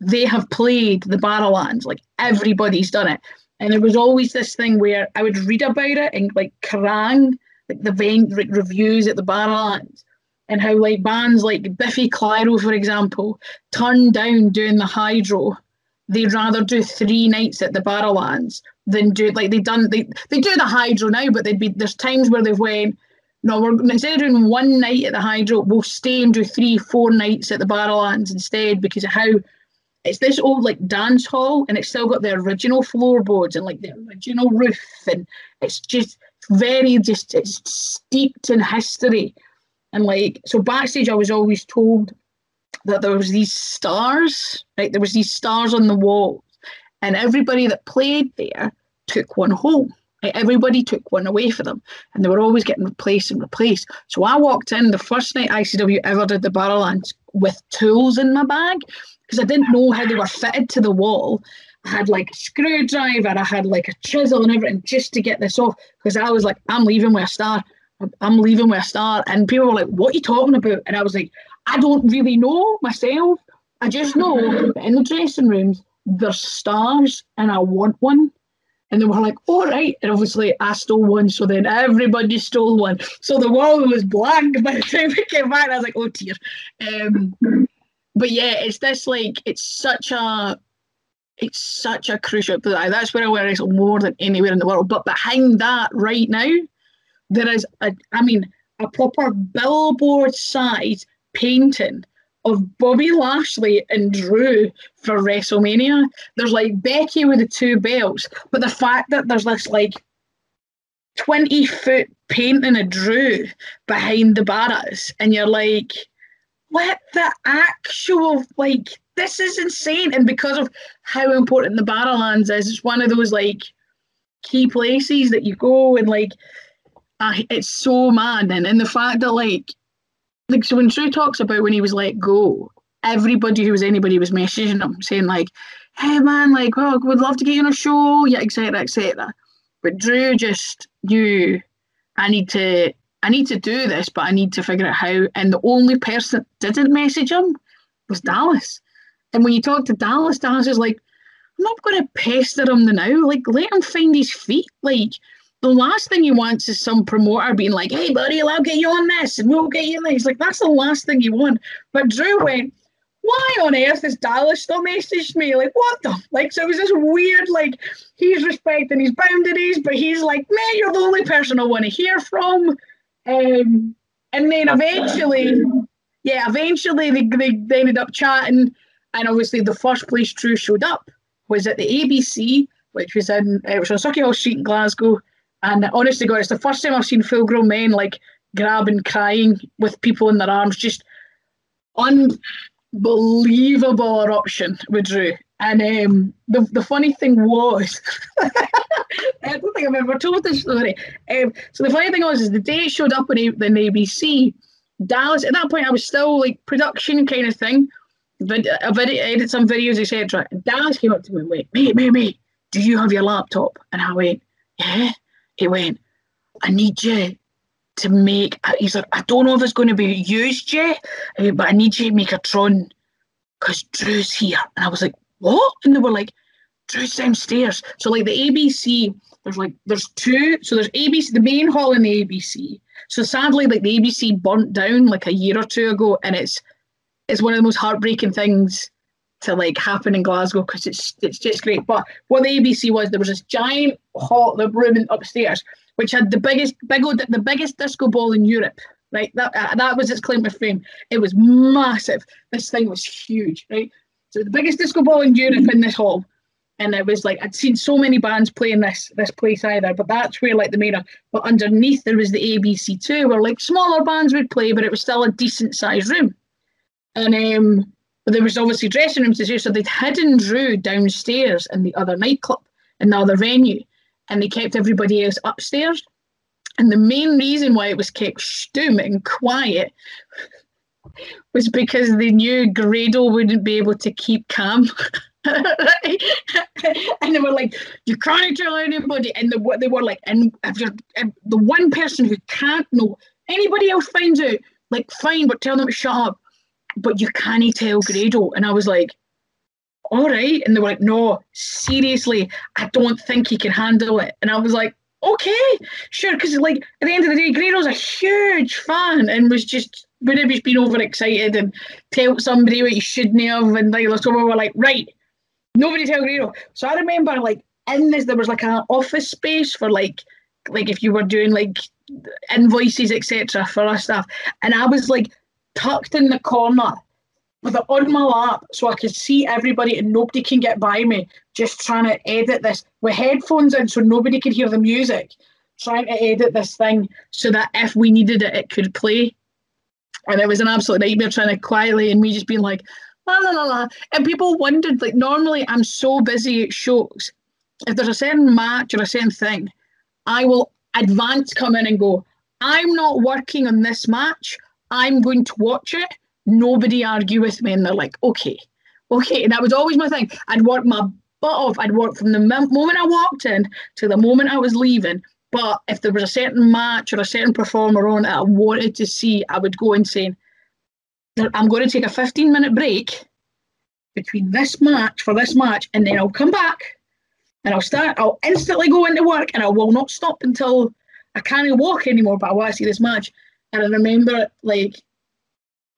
they have played the Barrowlands. Like everybody's done it. And there was always this thing where I would read about it and like Kerrang, like the event like, reviews at the Barrowlands, and how like bands like Biffy Clyro, for example, turned down doing the Hydro they'd rather do three nights at the Barrowlands than do like they done they they do the Hydro now, but they'd be there's times where they've went. No, we're instead of doing one night at the Hydro, we'll stay and do three, four nights at the Barrowlands instead because of how it's this old like dance hall and it's still got the original floorboards and like the original roof and it's just very just it's steeped in history and like so backstage I was always told that there was these stars, right? There was these stars on the walls, and everybody that played there took one home. everybody took one away for them, and they were always getting replaced and replaced. So I walked in the first night ICW ever did the Barrowlands with tools in my bag because I didn't know how they were fitted to the wall. I had like a screwdriver, I had like a chisel and everything just to get this off because I was like, I'm leaving with a star. I'm leaving with a star. And people were like, What are you talking about? And I was like, I don't really know myself. I just know in the dressing rooms there's stars and I want one. And they were like, all right. And obviously I stole one. So then everybody stole one. So the wall was blank by the time we came back. I was like, oh dear. Um, but yeah, it's this like, it's such a, it's such a crucial, that's where I wear wrestle more than anywhere in the world. But behind that right now, there is a, I mean, a proper billboard size painting of Bobby Lashley and Drew for WrestleMania. There's like Becky with the two belts, but the fact that there's this like 20 foot painting of Drew behind the barras, and you're like, what the actual like this is insane and because of how important the barrowlands is it's one of those like key places that you go and like uh, it's so mad and, and the fact that like like so when Drew talks about when he was let go, everybody who was anybody was messaging him saying like, "Hey man, like, oh, would love to get you on a show, yeah, etc., etc." But Drew just knew I need to I need to do this, but I need to figure out how. And the only person that didn't message him was Dallas. And when you talk to Dallas, Dallas is like, I'm not going to pester him now. Like, let him find his feet. Like, the last thing he wants is some promoter being like, hey, buddy, I'll get you on this and we'll get you in this. Like, that's the last thing you want. But Drew went, why on earth has Dallas still messaged me? Like, what the? Like, so it was this weird, like, he's respecting his boundaries, but he's like, man, you're the only person I want to hear from. Um, and then eventually, yeah, eventually they, they, they ended up chatting. And obviously, the first place Drew showed up was at the ABC, which was in, it was on Sauchiehall Street in Glasgow. And honestly, God, it's the first time I've seen full grown men like grabbing, crying with people in their arms. Just unbelievable eruption with Drew. And um, the, the funny thing was, I don't think I've ever told this story. Um, so the funny thing was, is the day it showed up on the ABC, Dallas, at that point, I was still like production kind of thing. Vid- I video, edit some videos, etc. Dallas came up to me and went, mate, mate, mate, do you have your laptop? And I went, yeah he went, I need you to make, he's like, I don't know if it's going to be used yet, uh, but I need you to make a Tron because Drew's here. And I was like, what? And they were like, Drew's downstairs. So like the ABC, there's like, there's two, so there's ABC, the main hall in the ABC. So sadly, like the ABC burnt down like a year or two ago, and it's it's one of the most heartbreaking things to like happen in Glasgow because it's it's just great. But what the ABC was, there was this giant hall, the room upstairs, which had the biggest, big old, the biggest disco ball in Europe. Right, that uh, that was its claim to fame. It was massive. This thing was huge. Right, so the biggest disco ball in Europe in this hall, and it was like I'd seen so many bands playing this this place either. But that's where like the main. But underneath there was the ABC too, where like smaller bands would play, but it was still a decent sized room. And um, but there was obviously dressing rooms to so they'd hidden Drew downstairs in the other nightclub, in the other venue, and they kept everybody else upstairs. And the main reason why it was kept stum and quiet was because they knew Grado wouldn't be able to keep calm. and they were like, "You can't tell anybody." And the, they were like, "And if you're if the one person who can't know, anybody else finds out, like fine, but tell them to shut up." But you can't tell Grado. And I was like, all right. And they were like, no, seriously, I don't think he can handle it. And I was like, okay, sure. Because like at the end of the day, Grado's a huge fan and was just have just been overexcited and tell somebody what he shouldn't have. And like, so we were like, right, nobody tell Grado. So I remember like in this, there was like an office space for like, like if you were doing like invoices, etc. for our stuff. And I was like tucked in the corner with it on my lap so I could see everybody and nobody can get by me, just trying to edit this with headphones in so nobody could hear the music, trying to edit this thing so that if we needed it, it could play. And it was an absolute nightmare trying to quietly and me just being like, la la la la. And people wondered, like, normally I'm so busy at shows. If there's a certain match or a certain thing, I will advance come in and go, I'm not working on this match. I'm going to watch it. Nobody argue with me. And they're like, okay, okay. And that was always my thing. I'd work my butt off. I'd work from the moment I walked in to the moment I was leaving. But if there was a certain match or a certain performer on that I wanted to see, I would go and say, I'm going to take a 15 minute break between this match for this match, and then I'll come back and I'll start, I'll instantly go into work and I will not stop until I can't walk anymore, but I want to see this match. And I remember like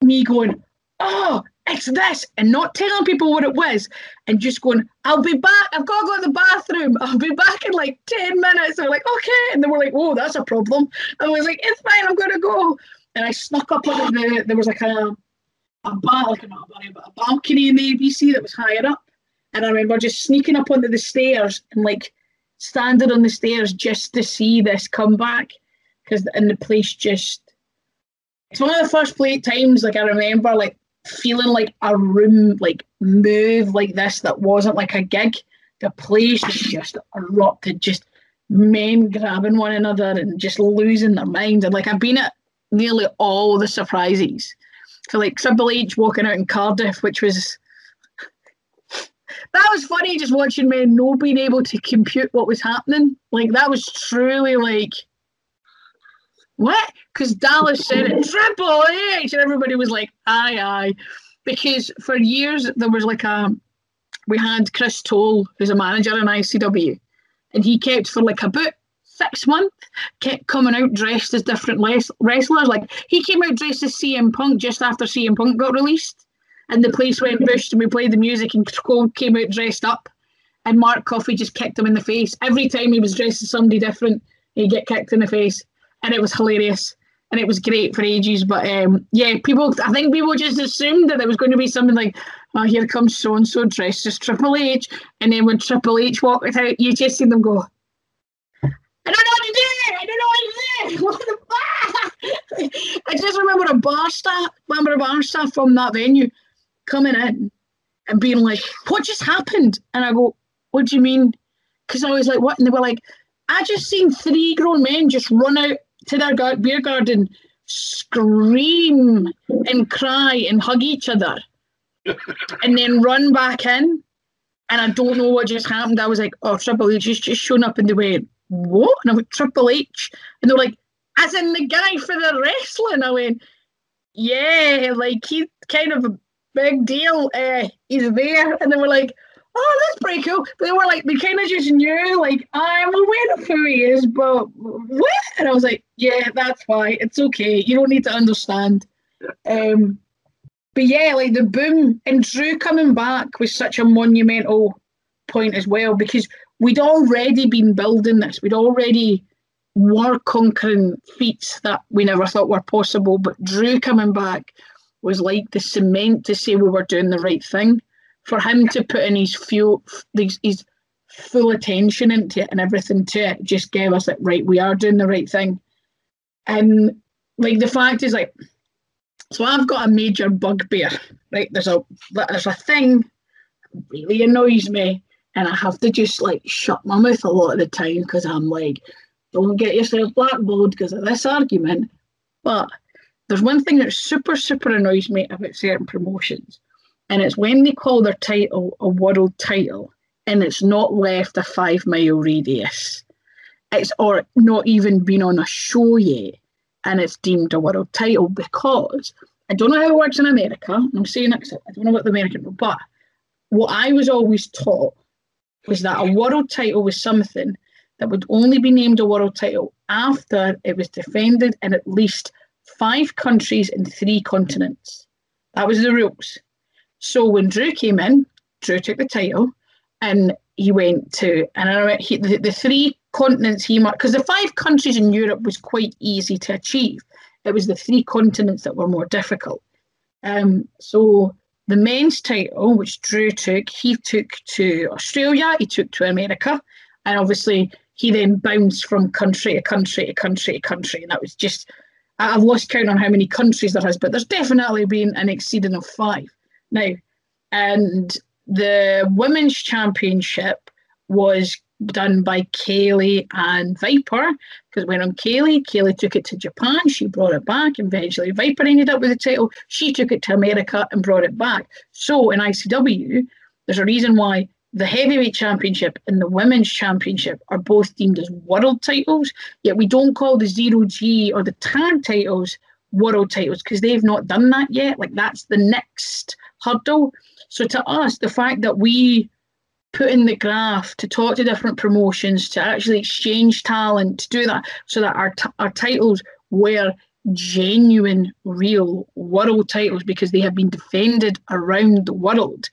me going, oh, it's this, and not telling people what it was, and just going, I'll be back. I've got to go to the bathroom. I'll be back in like 10 minutes. They're like, okay. And they were like, oh, that's a problem. I was like, it's fine, I'm going to go. And I snuck up on the, there was like a, a bar, like not a, but a balcony in the ABC that was higher up. And I remember just sneaking up onto the stairs and like standing on the stairs just to see this come back. Because and the place just it's one of the first play times like I remember like feeling like a room like move like this that wasn't like a gig. The place just erupted, just men grabbing one another and just losing their minds. And like I've been at nearly all the surprises. So like Triple H walking out in Cardiff, which was that was funny just watching men not being able to compute what was happening. Like that was truly like what? Because Dallas said it, Triple H, and everybody was like, aye, aye. Because for years there was like a, we had Chris Toll, who's a manager in ICW, and he kept for like about six months, kept coming out dressed as different les- wrestlers. Like he came out dressed as CM Punk just after CM Punk got released, and the place went bush, and we played the music, and Cole came out dressed up, and Mark Coffey just kicked him in the face every time he was dressed as somebody different. He'd get kicked in the face and it was hilarious and it was great for ages. But um, yeah, people, I think people just assumed that it was going to be something like, oh, here comes so and so dressed as Triple H. And then when Triple H walked out, you just see them go, I don't know what to do. I don't know what to do. What the fuck? I just remember a bar staff, remember a bar staff from that venue coming in and being like, what just happened? And I go, what do you mean? Because I was like, what? And they were like, I just seen three grown men just run out to their beer garden, scream and cry and hug each other, and then run back in. And I don't know what just happened. I was like, oh, Triple H is just shown up, and they went, what? And I went, Triple H. And they're like, as in the guy for the wrestling. I went, yeah, like he's kind of a big deal. Uh, he's there. And they were like, oh, that's pretty cool. But they were like, they kind of just knew, like, I'm aware of who he is, but what? And I was like, yeah, that's why. It's okay. You don't need to understand. Um, but yeah, like the boom and Drew coming back was such a monumental point as well because we'd already been building this. We'd already were conquering feats that we never thought were possible. But Drew coming back was like the cement to say we were doing the right thing for him to put in his fuel, his, his full attention into it and everything to it, just gave us like, right, we are doing the right thing. And like the fact is like, so I've got a major bugbear, right? There's a there's a thing really annoys me, and I have to just like shut my mouth a lot of the time because I'm like, don't get yourself blackballed because of this argument. But there's one thing that super super annoys me about certain promotions, and it's when they call their title a world title and it's not left a five mile radius. It's or not even been on a show yet and it's deemed a world title because I don't know how it works in America. I'm saying it I don't know what the American but what I was always taught was that a world title was something that would only be named a world title after it was defended in at least five countries in three continents. That was the rules. So when Drew came in, Drew took the title and he went to, and I know he, the, the three continents he marked, because the five countries in Europe was quite easy to achieve. It was the three continents that were more difficult. Um, so the men's title, which Drew took, he took to Australia, he took to America, and obviously he then bounced from country to country to country to country, and that was just I've lost count on how many countries there has, but there's definitely been an exceeding of five now. And the women's championship was done by Kay Lee and Viper because when on Kay Lee, Kaylee took it to Japan, she brought it back. Eventually, Viper ended up with the title. She took it to America and brought it back. So in ICW, there's a reason why the heavyweight championship and the women's championship are both deemed as world titles, yet we don't call the zero G or the tag titles world titles because they've not done that yet. Like that's the next hurdle. So to us, the fact that we put in the graph to talk to different promotions, to actually exchange talent, to do that, so that our t- our titles were genuine, real world titles because they have been defended around the world.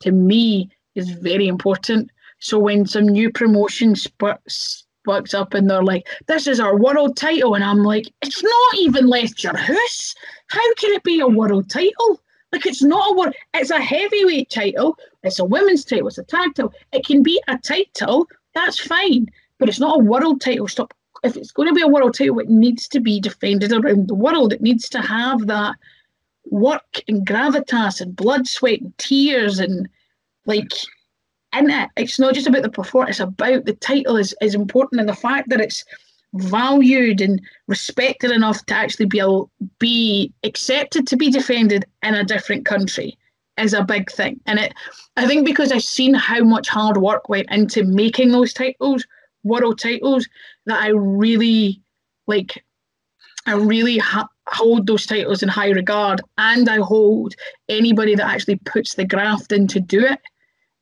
To me, is very important. So when some new promotion sparks sparks up and they're like, "This is our world title," and I'm like, "It's not even left your house. How can it be a world title?" Like it's not a world. It's a heavyweight title. It's a women's title. It's a tag title. It can be a title. That's fine, but it's not a world title. Stop. If it's going to be a world title, it needs to be defended around the world. It needs to have that work and gravitas and blood, sweat, and tears and like in it. It's not just about the performance, it's about the title is, is important and the fact that it's valued and respected enough to actually be be accepted to be defended in a different country is a big thing. And it I think because I've seen how much hard work went into making those titles, world titles, that I really like I really ha- hold those titles in high regard and I hold anybody that actually puts the graft in to do it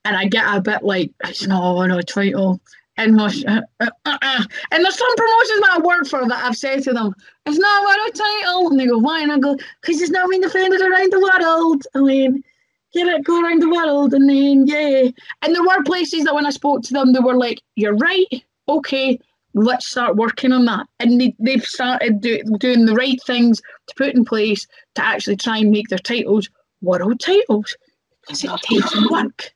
and I get a bit like it's not a title. And, uh, uh, uh, uh, and there's some promotions that I work for that I've said to them, it's not a world title. And they go, why? And I go, because it's not being defended around the world. I mean, get it, go around the world. And then, yeah. And there were places that when I spoke to them, they were like, you're right. Okay, let's start working on that. And they, they've started do, doing the right things to put in place to actually try and make their titles world titles. Because it takes work.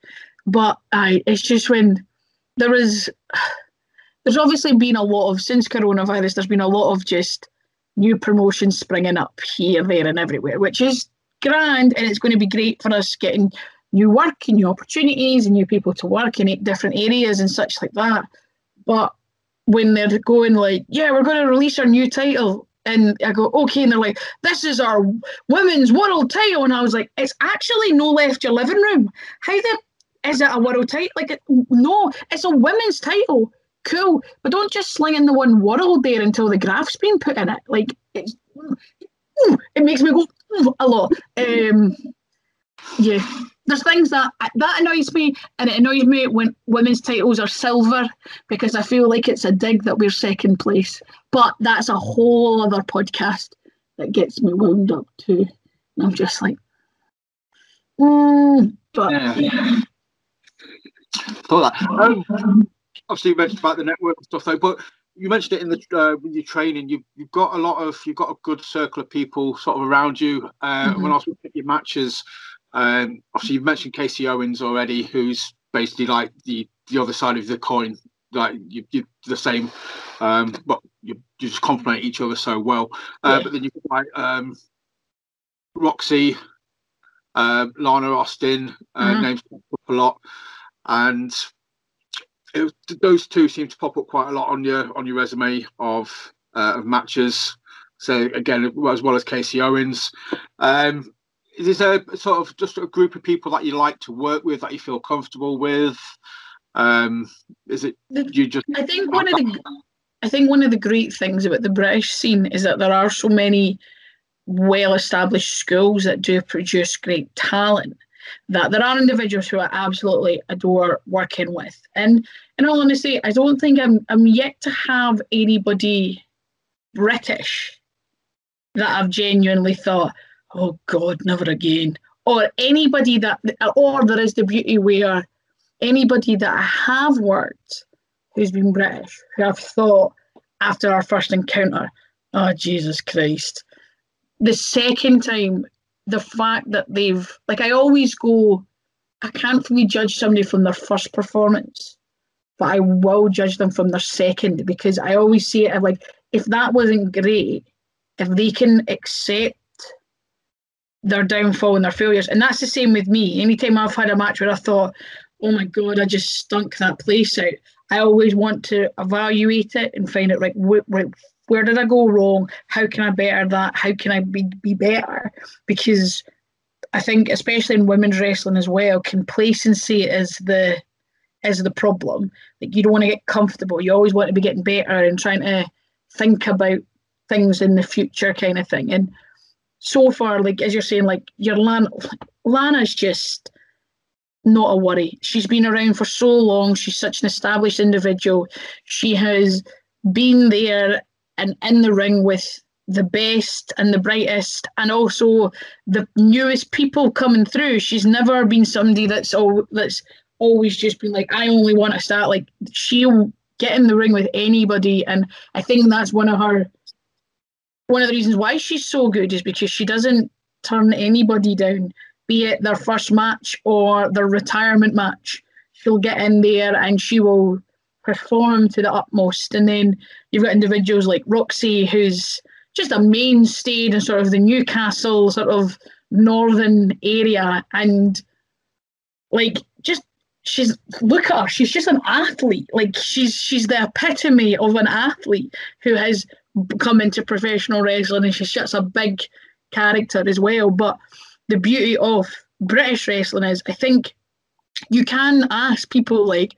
But I, it's just when there is, there's obviously been a lot of since coronavirus. There's been a lot of just new promotions springing up here, there, and everywhere, which is grand, and it's going to be great for us getting new work and new opportunities and new people to work in different areas and such like that. But when they're going like, yeah, we're going to release our new title. And I go, okay. And they're like, this is our women's world title. And I was like, it's actually no left your living room. How the is it a world title? Like, no, it's a women's title. Cool, but don't just sling in the one world there until the graph's been put in it. Like, it's, it makes me go a lot. Um, yeah, there's things that that annoys me, and it annoys me when women's titles are silver because I feel like it's a dig that we're second place. But that's a whole other podcast that gets me wound up too. And I'm just like, mm, but yeah thought that. Um, obviously, you mentioned about the network and stuff, though, but you mentioned it in the uh, with your training. You've you've got a lot of you've got a good circle of people sort of around you. Uh, mm-hmm. When I was looking at your matches, um, obviously you've mentioned Kasey Owens already, who's basically like the the other side of the coin. Like you, you're the same, um, but you, you just complement each other so well. Uh, yeah. But then you've got like um, Roxy, uh, Lana Austin, uh, mm-hmm. names up a lot and it, those two seem to pop up quite a lot on your on your resume of uh, of matches. So again, as well as Kasey Owens, um, is there a sort of just a group of people that you like to work with that you feel comfortable with? Um, is it you just? I think one of the I think one of the great things about the British scene is that there are so many well-established schools that do produce great talent that there are individuals who I absolutely adore working with. And in all honesty, I don't think I'm I'm yet to have anybody British that I've genuinely thought, oh God, never again. Or anybody that, or there is the beauty where anybody that I have worked who's been British, who I've thought after our first encounter, oh Jesus Christ. The second time the fact that they've like I always go, I can't really judge somebody from their first performance, but I will judge them from their second because I always see it like if that wasn't great, if they can accept their downfall and their failures, and that's the same with me. Anytime I've had a match where I thought, oh my god, I just stunk that place out. I always want to evaluate it and find out like where did I go wrong? How can I better that? How can I be, be better? Because I think, especially in women's wrestling as well, complacency is the is the problem. Like you don't want to get comfortable. You always want to be getting better and trying to think about things in the future, kind of thing. And so far, like as you're saying, like your Lana, Lana's just not a worry. She's been around for so long. She's such an established individual. She has been there and in the ring with the best and the brightest and also the newest people coming through. She's never been somebody that's all that's always just been like, I only want to start like she'll get in the ring with anybody and I think that's one of her one of the reasons why she's so good is because she doesn't turn anybody down, be it their first match or their retirement match. She'll get in there and she will perform to the utmost. And then you've got individuals like Roxy, who's just a mainstay in sort of the Newcastle sort of northern area. And like just she's look at her, she's just an athlete. Like she's she's the epitome of an athlete who has come into professional wrestling and she's just a big character as well. But the beauty of British wrestling is I think you can ask people like,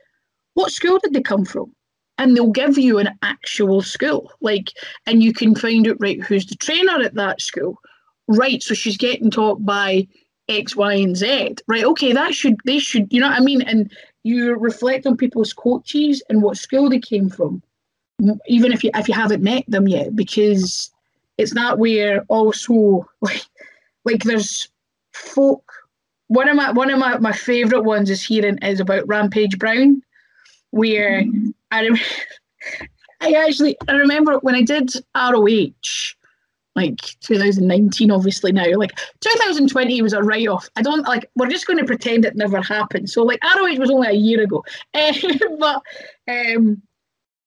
what school did they come from? And they'll give you an actual school. Like, and you can find out right who's the trainer at that school. Right, so she's getting taught by X, Y, and Z. Right, okay, that should they should, you know what I mean? And you reflect on people's coaches and what school they came from even if you if you haven't met them yet, because it's that where also like like there's folk. One of my one of my, my favourite ones is hearing is about Rampage Brown, where. I I actually I remember when I did ROH, like 2019, obviously now, like 2020 was a write off. I don't like, we're just going to pretend it never happened. So, like, ROH was only a year ago. Uh, but um,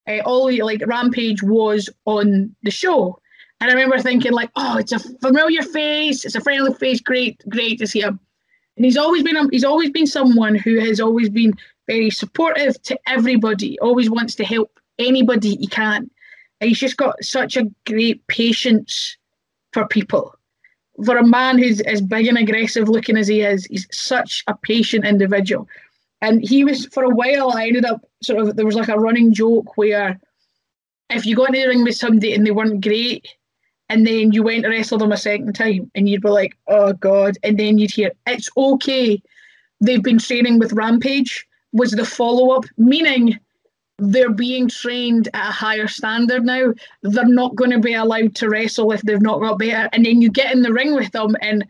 uh, Ollie, like Rampage was on the show. And I remember thinking, like, oh, it's a familiar face, it's a friendly face, great, great to see him. And he's always been he's always been someone who has always been very supportive to everybody, always wants to help anybody he can. He's just got such a great patience for people. For a man who's as big and aggressive looking as he is, he's such a patient individual. And he was for a while. I ended up sort of there was like a running joke where if you got in the ring with somebody and they weren't great, and then you went to wrestle them a second time, and you'd be like, "Oh God!" and then you'd hear, "It's okay." They've been training with Rampage. Was the follow up meaning? They're being trained at a higher standard now. They're not going to be allowed to wrestle if they've not got better. And then you get in the ring with them, and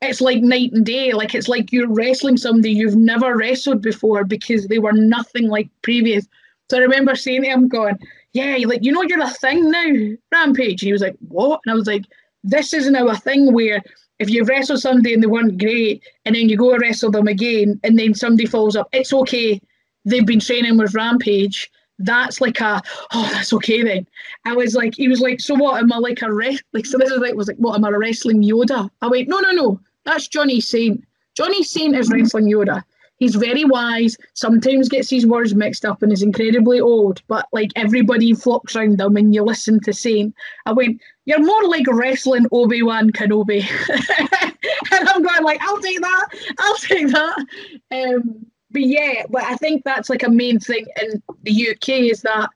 it's like night and day. Like it's like you're wrestling somebody you've never wrestled before because they were nothing like previous. So I remember saying to him, going, Yeah, like, you know, you're a thing now, Rampage. And he was like, What? And I was like, This is now a thing where if you wrestle somebody and they weren't great, and then you go and wrestle them again, and then somebody falls up, it's okay. They've been training with Rampage. That's like a oh, that's okay then. I was like, he was like, so what? Am I like a rest? Like, so this is like was like, what? Am I a wrestling Yoda? I went, no, no, no. That's Johnny Saint. Johnny Saint is mm. wrestling Yoda. He's very wise, sometimes gets his words mixed up and is incredibly old, but like everybody flocks around him and you listen to Saint. I went, You're more like wrestling Obi Wan Kenobi. and I'm going like, I'll take that, I'll take that. Um, but yeah, but I think that's like a main thing in the UK is that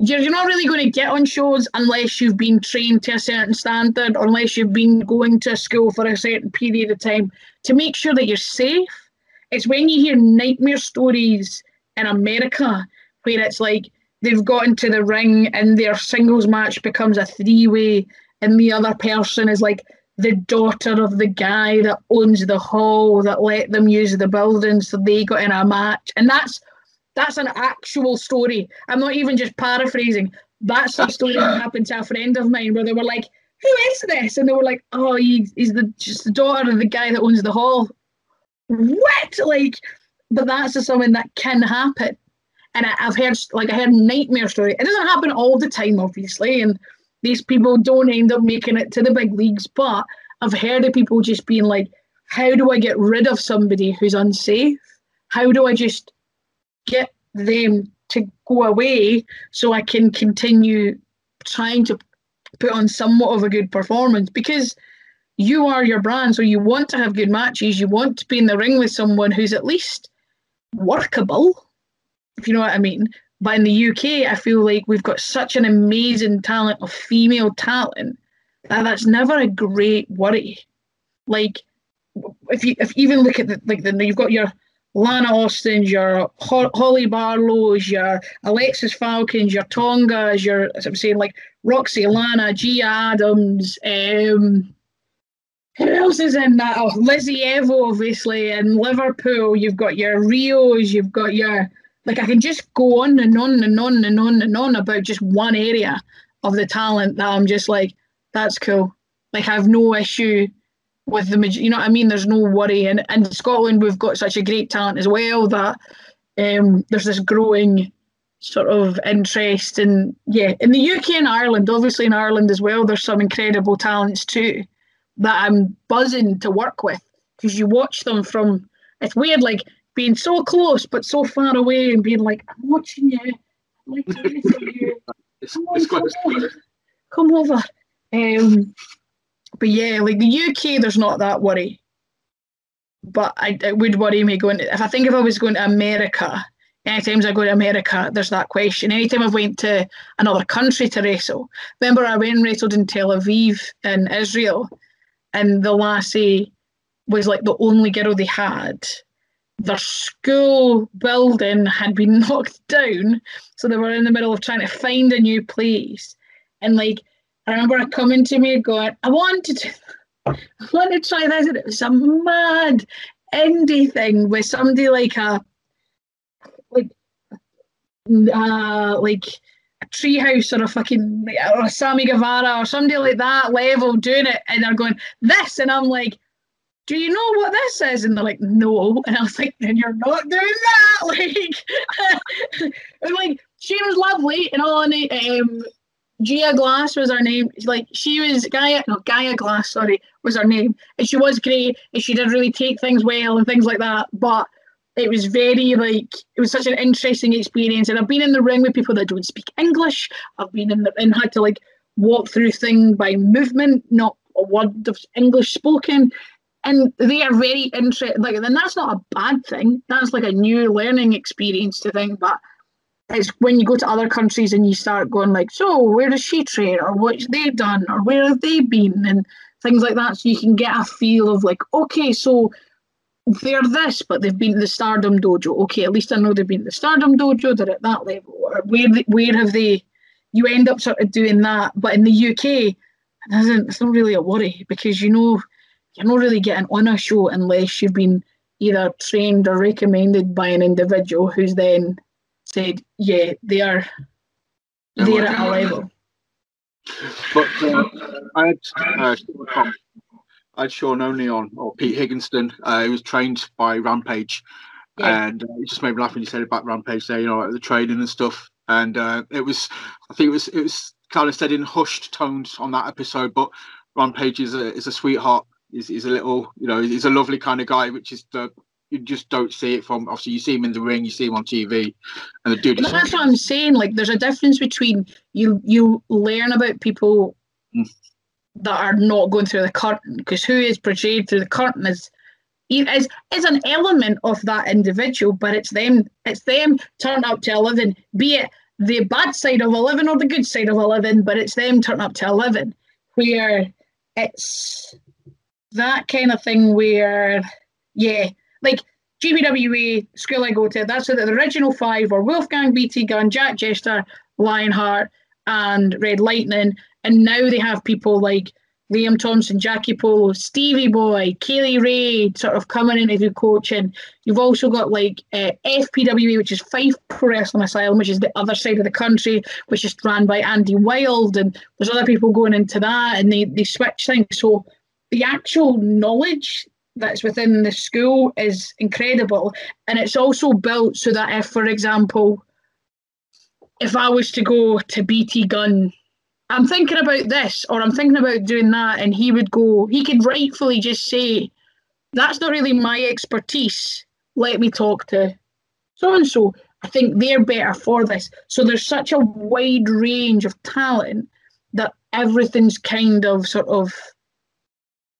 you're, you're not really going to get on shows unless you've been trained to a certain standard unless you've been going to school for a certain period of time to make sure that you're safe. It's when you hear nightmare stories in America where it's like they've got into the ring and their singles match becomes a three way and the other person is like the daughter of the guy that owns the hall that let them use the building so they got in a match and that's that's an actual story. I'm not even just paraphrasing. That's a story that happened to a friend of mine where they were like, "Who is this?" And they were like, "Oh, he, he's the just the daughter of the guy that owns the hall." What? Like, but that's just something that can happen. And I, I've heard like I heard nightmare story. It doesn't happen all the time, obviously, and these people don't end up making it to the big leagues. But I've heard of people just being like, "How do I get rid of somebody who's unsafe? How do I just get them to go away so I can continue trying to put on somewhat of a good performance because you are your brand. So you want to have good matches. You want to be in the ring with someone who's at least workable, if you know what I mean. But in the UK, I feel like we've got such an amazing talent of female talent that that's never a great worry. Like if you if you even look at the like the you've got your Lana Austin's, your Holly Barlow's, your Alexis Falcons, your Tongas, your as I'm saying like Roxy Lana, Gia Adams, um, who else is in that? Oh, Lizzie Evo, obviously, in Liverpool. You've got your Rios, you've got your like I can just go on and on and on and on and on about just one area of the talent that I'm just like, that's cool. Like I have no issue with the you know what I mean. There's no worry, and in Scotland we've got such a great talent as well that um, there's this growing sort of interest and yeah in the UK and Ireland obviously in Ireland as well there's some incredible talents too that I'm buzzing to work with because you watch them from it's weird like being so close but so far away and being like I'm watching you I'd like to you come, on, come, over. come over um, but yeah, like the UK, there's not that worry. But I, it would worry me going. To, if I think if I was going to America, anytime I go to America, there's that question. Anytime I went to another country to wrestle, remember I went and wrestled in Tel Aviv in Israel, and the lassie was like the only girl they had. Their school building had been knocked down, so they were in the middle of trying to find a new place. And like I remember her coming to me going, I wanted to, I want to try this. And it was a mad indie thing with somebody like a, like, uh, like treehouse or a fucking, or a Sammy Guevara or somebody like that level doing it. And they're going, this. And I'm like, do you know what this is? And they're like, no. And I was like, then you're not doing that. Like, like she was lovely and all. And um, Gia Glass was her name. Like she was Gaia, no Gaia Glass, sorry, was her name, and she was great, and she did really take things well and things like that. But it was very like it was such an interesting experience, and I've been in the ring with people that don't speak English. I've been in the and had to like walk through thing by movement, not a word of English spoken. And they are very interesting. Like, and that's not a bad thing. That's like a new learning experience to think. But it's when you go to other countries and you start going like, so where does she train, or what's they done, or where have they been, and things like that. So you can get a feel of like, okay, so they're this, but they've been to the Stardom Dojo. Okay, at least I know they've been to the Stardom Dojo. They're at that level. Or where where have they? You end up sort of doing that, but in the UK, it not It's not really a worry because you know you're not really getting on a show unless you've been either trained or recommended by an individual who's then said, yeah, they are they're at a level. But uh, I had uh, I had Sean Only on or Pete Higginston. Uh, he was trained by Rampage, yeah. and uh, he just made me laugh when he said about Rampage there, you know, the training and stuff. And uh, it was, I think it was, it was kind of said in hushed tones on that episode. But Rampage is a is a sweetheart. He's, he's a little, you know, he's a lovely kind of guy, which is the you just don't see it from obviously you see him in the ring, you see him on TV, and the dude. But that's what I'm saying. Like, there's a difference between you you learn about people. That are not going through the curtain because who is portrayed through the curtain is is is an element of that individual, but it's them it's them turned up to eleven, be it the bad side of eleven or the good side of eleven, but it's them turn up to eleven, where it's that kind of thing where yeah like GPWA, School I Go to, that's the original five were Wolfgang BT Gunn, Jack Jester, Lionheart, and Red Lightning. And now they have people like Liam Thompson, Jackie Polo, Stevie Boy, Kay Lee Ray sort of coming in to do coaching. You've also got like uh, FPWA, which is Fife Pro Wrestling Asylum, which is the other side of the country, which is run by Andy Wild. And there's other people going into that and they, they switch things. So the actual knowledge that's within the school is incredible. And it's also built so that if, for example, if I was to go to BT Gunn, I'm thinking about this or I'm thinking about doing that, and he would go, he could rightfully just say, That's not really my expertise. Let me talk to so and so. I think they're better for this. So there's such a wide range of talent that everything's kind of sort of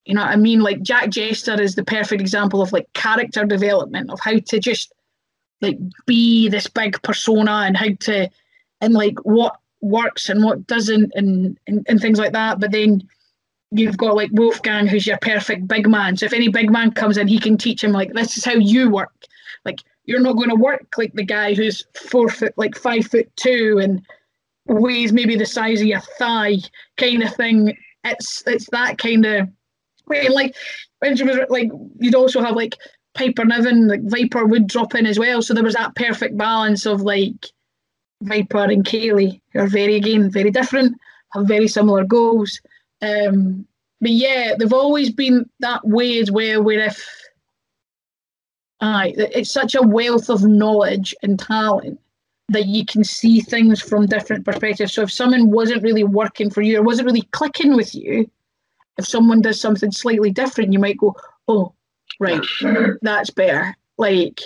you know I mean? Like Jack Jester is the perfect example of like character development of how to just like be this big persona and how to and like what works and what doesn't and, and, and things like that. But then you've got like Wolfgang who's your perfect big man. So if any big man comes in, he can teach him like this is how you work. Like you're not going to work like the guy who's four foot like five foot two and weighs maybe the size of your thigh kind of thing. It's it's that kind of way. Like when she was like you'd also have like Piper Niven, like Viper would drop in as well. So there was that perfect balance of like Viper and Kay Lee, are very again very different, have very similar goals. Um, but yeah, they've always been that way as well. Where if, aye, it's such a wealth of knowledge and talent that you can see things from different perspectives. So if someone wasn't really working for you or wasn't really clicking with you, if someone does something slightly different, you might go, "Oh, right, that's better." Like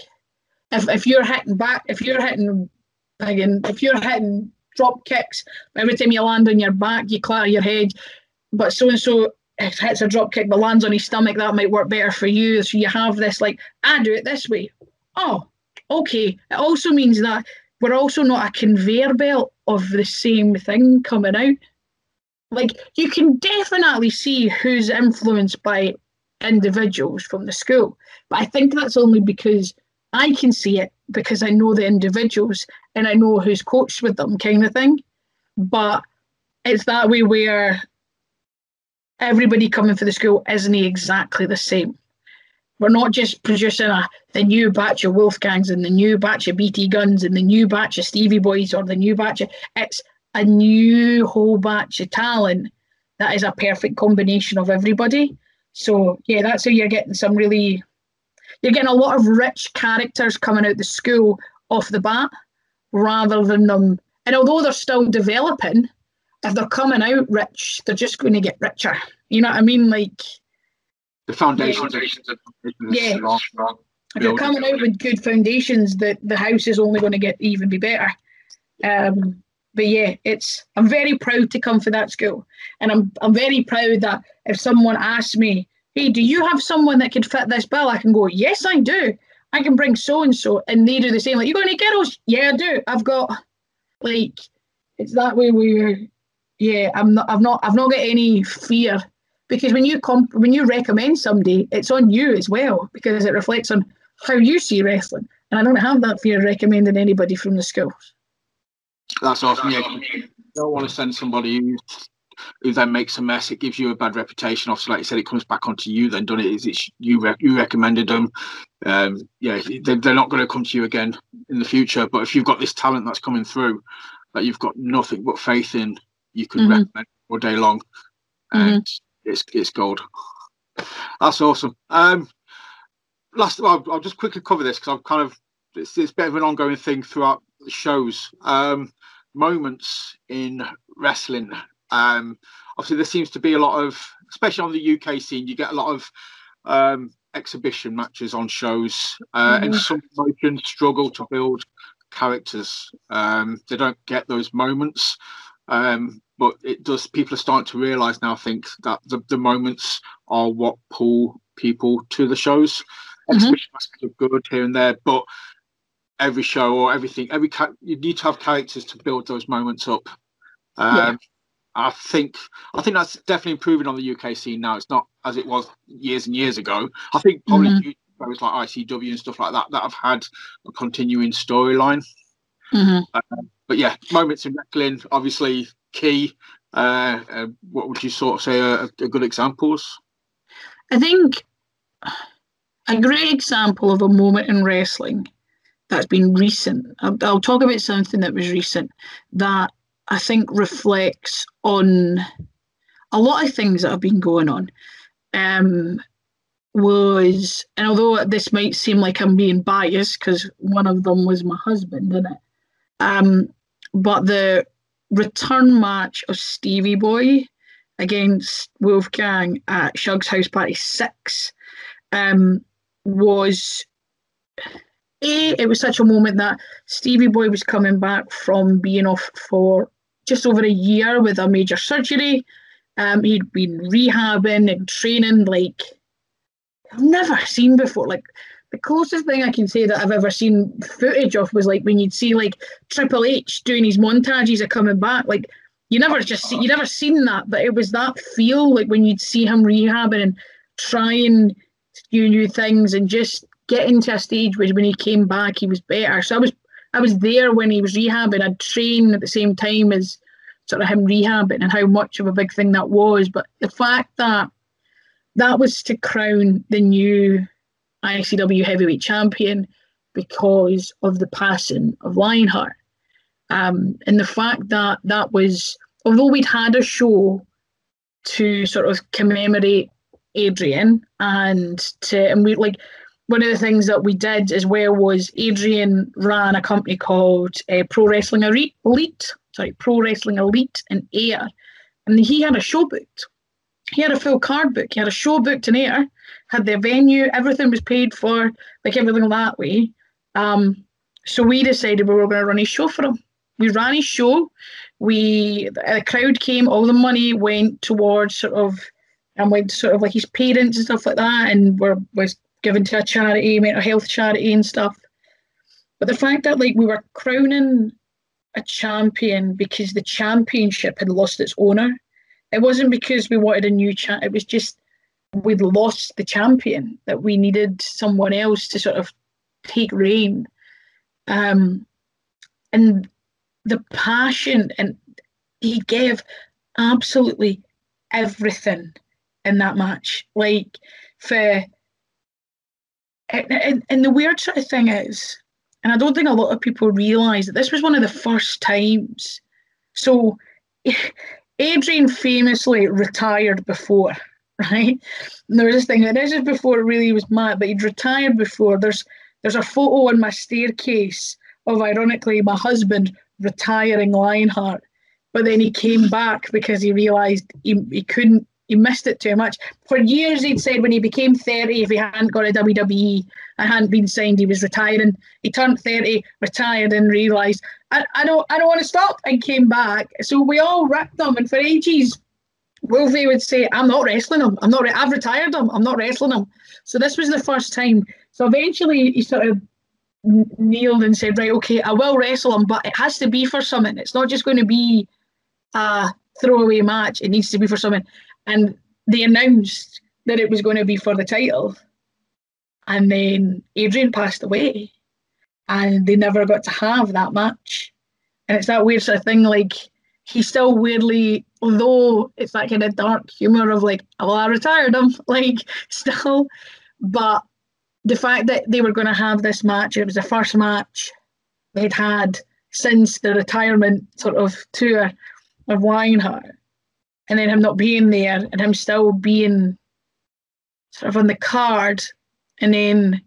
if if you're hitting back, if you're hitting again, if you're hitting drop kicks, every time you land on your back, you clatter your head. But so and so hits a drop kick but lands on his stomach, that might work better for you. So you have this like, I do it this way. Oh, okay. It also means that we're also not a conveyor belt of the same thing coming out. Like you can definitely see who's influenced by individuals from the school, but I think that's only because I can see it because I know the individuals and I know who's coached with them, kind of thing. But it's that way where everybody coming for the school isn't exactly the same. We're not just producing a the new batch of Wolfgangs and the new batch of BT Gunns and the new batch of Stevie Boys or the new batch of it's a new whole batch of talent that is a perfect combination of everybody. So yeah, that's how you're getting some really you're getting a lot of rich characters coming out the school off the bat rather than them and although they're still developing, if they're coming out rich, they're just going to get richer. You know what I mean? Like the foundations, yeah. yeah. If you're coming out with good foundations, that the house is only going to get even be better. Um, but yeah, it's I'm very proud to come for that school, and I'm I'm very proud that if someone asks me, "Hey, do you have someone that could fit this bill?" I can go, "Yes, I do. I can bring so and so," and they do the same. Like, you got any girls? Yeah, I do. I've got like it's that way where yeah, I'm not I've not I've not got any fear because when you comp when you recommend somebody, it's on you as well because it reflects on how you see wrestling. And I don't have that fear recommending anybody from the schools. That's awesome. Yeah, you don't want to send somebody who, who then makes a mess. It gives you a bad reputation. Obviously, like you said, it comes back onto you. Then done it is it's you re- you recommended them. Um, yeah, they, they're not going to come to you again in the future. But if you've got this talent that's coming through that you've got nothing but faith in, you can mm-hmm. recommend all day long, and mm-hmm. it's it's gold. That's awesome. Um, last, well, I'll just quickly cover this because I've kind of it's, it's a bit of an ongoing thing throughout the shows. Um, moments in wrestling. Um, obviously, there seems to be a lot of, especially on the UK scene, you get a lot of um, exhibition matches on shows, uh, mm-hmm. and some promotions struggle to build characters. Um, they don't get those moments. Um, but it does. People are starting to realise now. I think that the, the moments are what pull people to the shows. Mm-hmm. are good here and there, but every show or everything, every you need to have characters to build those moments up. Um. I think I think that's definitely improving on the UK scene now. It's not as it was years and years ago. I think probably mm-hmm. like ICW and stuff like that that have had a continuing storyline. Mm-hmm. Uh, but yeah, moments in wrestling, obviously key. Uh, uh, what would you sort of say are, are good examples? I think a great example of a moment in wrestling that's been recent. I'll, I'll, talk about something that was recent that I think reflects on a lot of things that have been going on. Um, was and although this might seem like I'm being biased because one of them was my husband, didn't it? Um, but the return match of Stevie Boy against Wolfgang at Shug's Hoose Party 6 um, was A, it was such a moment that Stevie Boy was coming back from being off for just over a year with a major surgery. Um, he'd been rehabbing and training like I've never seen before. Like the closest thing I can say that I've ever seen footage of was like when you'd see like Triple H doing his montages of coming back. Like you never just see, you never seen that, but it was that feel like when you'd see him rehabbing and trying new new things and just getting to a stage where when he came back he was better. So I was I was there when he was rehabbing. I'd train at the same time as sort of him rehabbing and how much of a big thing that was. But the fact that that was to crown the new ICW heavyweight champion because of the passing of Lionheart. Um, and the fact that that was, although we'd had a show to sort of commemorate Adrian and to, and we like, one of the things that we did as well was Adrian ran a company called uh, Pro Wrestling Elite, sorry, Pro Wrestling Elite in Ayr, and he had a show booked. He had a full card book. He had a show booked in Ayr, had their venue, everything was paid for, like everything that way. Um, so we decided we were going to run a show for him. We ran his show. We the crowd came. All the money went towards sort of and went sort of like his parents and stuff like that, and were was given to a charity, mental health charity and stuff. But the fact that like we were crowning a champion because the championship had lost its owner. It wasn't because we wanted a new champ. It was just we'd lost the champion that we needed someone else to sort of take reign. Um, and the passion and he gave absolutely everything in that match. Like for and, and the weird sort of thing is, and I don't think a lot of people realise that this was one of the first times. So Adrian famously retired before, right? And there was this thing that this is before it really was mad, but he'd retired before. There's there's a photo on my staircase of ironically my husband retiring Lionheart. But then he came back because he realised he, he couldn't he missed it too much. For years, he'd said when he became 30, if he hadn't got a WWE and hadn't been signed, he was retiring. He turned 30, retired, and realised, I, I don't I don't want to stop, and came back. So we all ripped him. And for ages, Wolfie would say, I'm not wrestling him. I'm not, re- I've retired him. I'm not wrestling him. So this was the first time. So eventually, he sort of kneeled and said, Right, okay, I will wrestle him, but it has to be for something. It's not just going to be a throwaway match. It needs to be for something and they announced that it was going to be for the title. And then Adrian passed away, and they never got to have that match. And it's that weird sort of thing, like he still weirdly, although it's that kind of dark humor of like, well, I retired him, like still, but the fact that they were going to have this match, it was the first match they'd had since the retirement sort of tour of Lionheart and then him not being there and him still being sort of on the card and then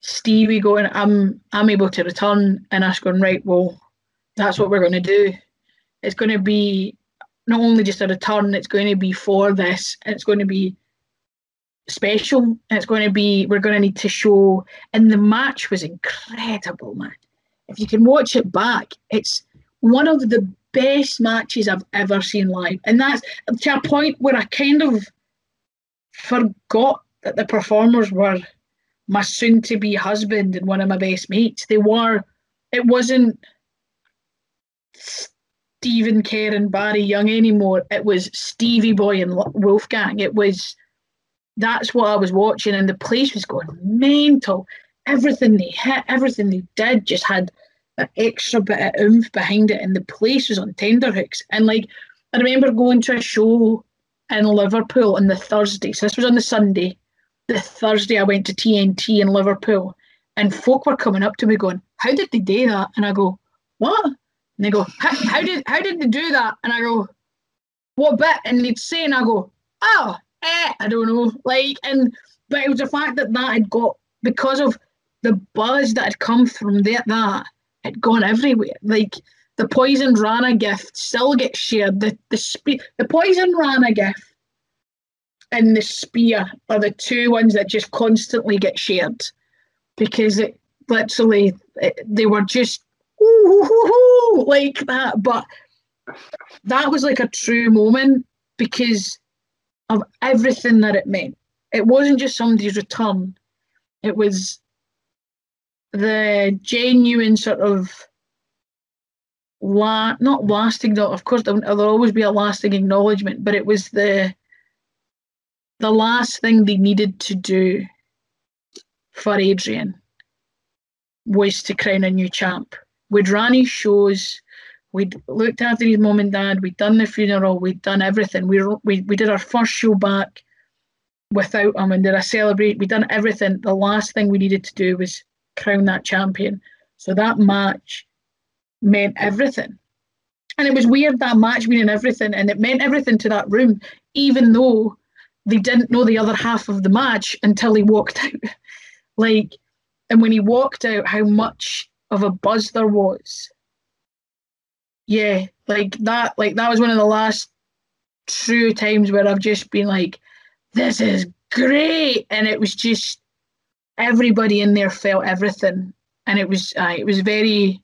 Stevie going, I'm I'm able to return and us going, right, well, that's what we're gonna do. It's gonna be not only just a return, it's going to be for this, it's going to be special, it's going to be we're going to need to show. And the match was incredible, man. If you can watch it back, it's one of the best matches I've ever seen live. And that's to a point where I kind of forgot that the performers were my soon to be husband and one of my best mates. They were, it wasn't Stephen Kerr and Barry Young anymore. It was Stevie Boy and Wolfgang. It was, that's what I was watching, and the place was going mental. Everything they hit, everything they did just had that extra bit of oomph behind it, and the place was on tenderhooks. And like, I remember going to a show in Liverpool on the Thursday. So this was on the Sunday. The Thursday I went to TNT in Liverpool, and folk were coming up to me going, "How did they do that?" And I go, "What?" And they go, "How did how did they do that?" And I go, "What bit?" And they'd say, and I go, "Oh, eh, I don't know." Like, and but it was the fact that that had got because of the buzz that had come from that that had gone everywhere. Like the poison Rana GIF still gets shared. The the spe- the poison Rana GIF and the spear are the two ones that just constantly get shared because it literally, eh, they were just ooh, like that. But that was like a true moment because of everything that it meant. It wasn't just somebody's return, it was the genuine sort of la- not lasting though of course there'll always be a lasting acknowledgement but it was the the last thing they needed to do for Adrian was to crown a new champ. We'd ran his shows, we'd looked after his mum and dad, we'd done the funeral, we'd done everything. We, we, we did our first show back without him and did a celebrate. We'd done everything. The last thing we needed to do was crown that champion. So that match meant everything. And it was weird that match meaning everything, and it meant everything to that room, even though they didn't know the other half of the match until he walked out. like, and when he walked out, how much of a buzz there was. Yeah, like that, like that was one of the last true times where I've just been like, this is great. And it was just everybody in there felt everything. And it was uh, it was very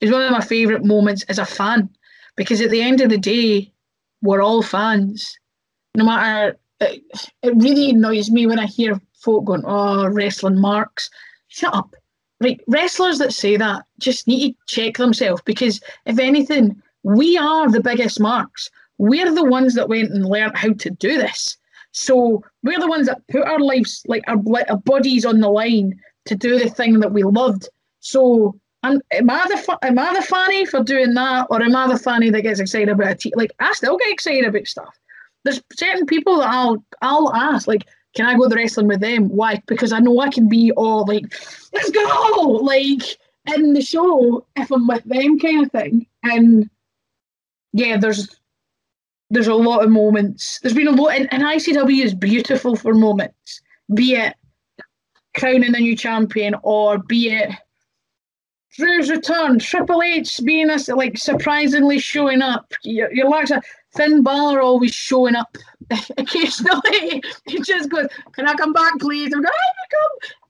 it was one of my favourite moments as a fan. Because at the end of the day, we're all fans. No matter it, it really annoys me when I hear folk going, "Oh, wrestling marks." Shut up. Right, wrestlers that say that just need to check themselves because if anything, we are the biggest marks. We're the ones that went and learned how to do this. So we're the ones that put our lives, like our, our bodies, on the line to do the thing that we loved. So am, am I the am I the fanny for doing that, or am I the fanny that gets excited about a t- like I still get excited about stuff there's certain people that I'll I'll ask like, can I go the wrestling with them? Why? Because I know I can be all like, let's go, like in the show if I'm with them kind of thing. And yeah, there's there's a lot of moments. There's been a lot, and, and ICW is beautiful for moments, be it crowning a new champion or be it Drew's return, Triple H being a, like surprisingly showing up. Your, your likes of Finn Balor always showing up occasionally. he just goes, "Can I come back, please?" I'm going,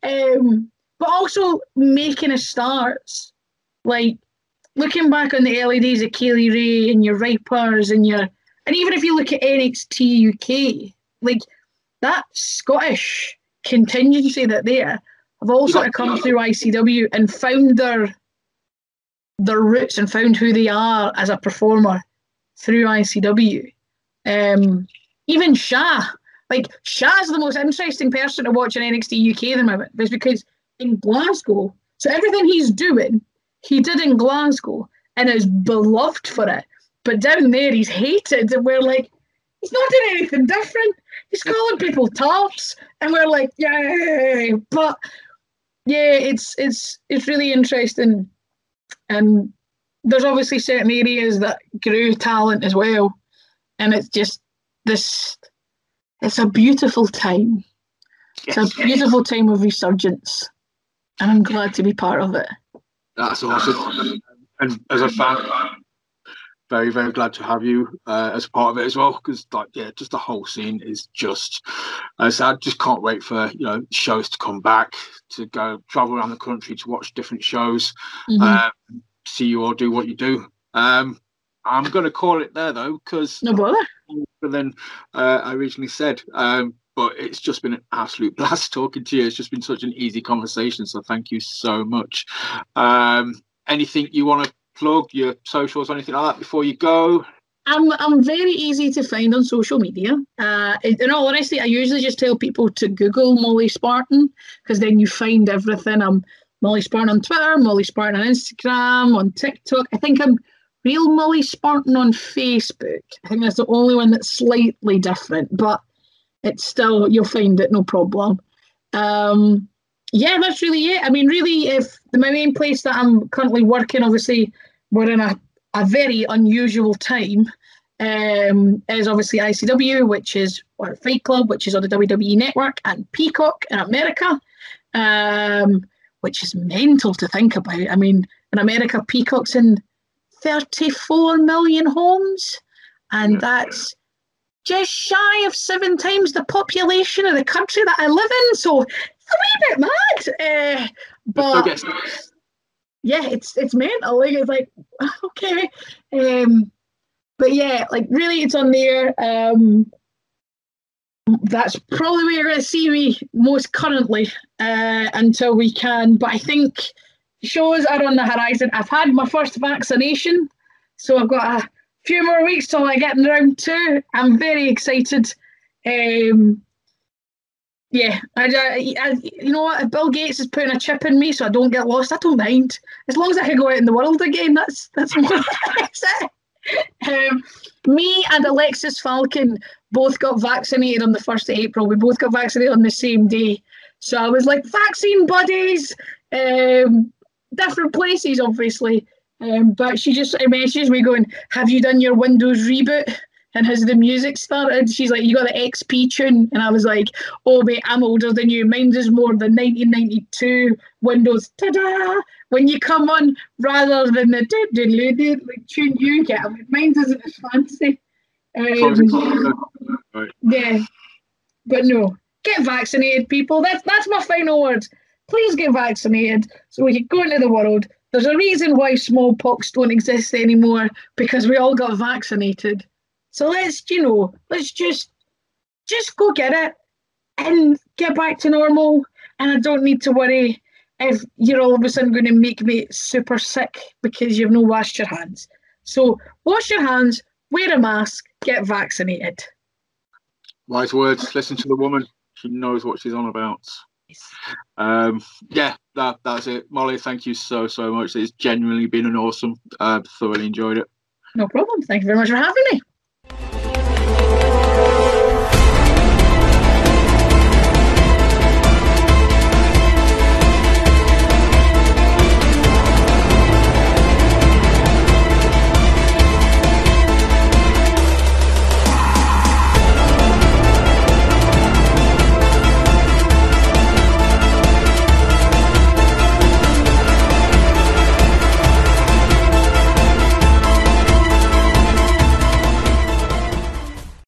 "I come." Um, but also making a start, like looking back on the days of Kay Lee Ray and your Vipers and your, and even if you look at NXT UK, like that Scottish contingency that there have all sort of come through ICW and found their their roots and found who they are as a performer through ICW. Um, even Sha, like Sha's the most interesting person to watch in NXT UK at the moment, is because in Glasgow, so everything he's doing, he did in Glasgow and is beloved for it. But down there, he's hated, and we're like, he's not doing anything different. He's calling people tops, and we're like, yay! But yeah, it's it's it's really interesting, and there's obviously certain areas that grew talent as well, and it's just this. It's a beautiful time. It's a beautiful time of resurgence, and I'm glad to be part of it. That's awesome. And as a fan, very very glad to have you uh, as part of it as well because like yeah just the whole scene is just I said I just can't wait for you know shows to come back to go travel around the country to watch different shows mm-hmm. uh, see you all do what you do. Um, I'm going to call it there though because no bother. Than uh, I originally said um, but it's just been an absolute blast talking to you. It's just been such an easy conversation so thank you so much. Um, anything you want to plug your socials, or anything like that before you go? I'm, I'm very easy to find on social media. Uh, in all honesty, I usually just tell people to Google Molly Spartan because then you find everything. I'm Molly Spartan on Twitter, Molly Spartan on Instagram, on TikTok. I think I'm Real Molly Spartan on Facebook. I think that's the only one that's slightly different, but it's still, you'll find it no problem. Um, yeah, that's really it. I mean, really, if the my main place that I'm currently working, obviously, we're in a, a very unusual time. Um, is obviously ICW, which is or Fight Club, which is on the WWE Network, and Peacock in America, um, which is mental to think about. I mean, in America, Peacock's in 34 million homes, and that's just shy of seven times the population of the country that I live in. So it's a wee bit mad. Uh, but yeah, it's it's mental. Like it's like okay, um, but yeah, like really, it's on there. Um, that's probably where you're going to see me most currently uh, until we can. But I think shows are on the horizon. I've had my first vaccination, so I've got a few more weeks till I get in round two. I'm very excited. Um, yeah, I, I, you know what? Bill Gates is putting a chip in me so I don't get lost, I don't mind. As long as I can go out in the world again, that's that's more it. Um, me and Alexis Falcon both got vaccinated on the first of April. We both got vaccinated on the same day, so I was like, vaccine buddies. Um, different places, obviously. Um, but she just messages me going, "Have you done your Windows reboot?" And has the music started? She's like, "You got the XP tune," and I was like, "Oh mate, I'm older than you. Mine's is more the 1992 Windows. Ta-da! When you come on, rather than the like tune you get, I mine isn't as fancy." Um, yeah, but no, get vaccinated, people. That's that's my final words please get vaccinated so we can go into the world. There's a reason why smallpox don't exist anymore because we all got vaccinated. So let's, you know, let's just just go get it and get back to normal. And I don't need to worry if you're all of a sudden going to make me super sick because you've no washed your hands. So wash your hands, wear a mask, get vaccinated. Wise words. Listen to the woman. She knows what she's on about. Um, yeah, that that's it. Molly, thank you so so much. It's genuinely been an awesome. Uh, thoroughly enjoyed it. No problem. Thank you very much for having me. Thank you.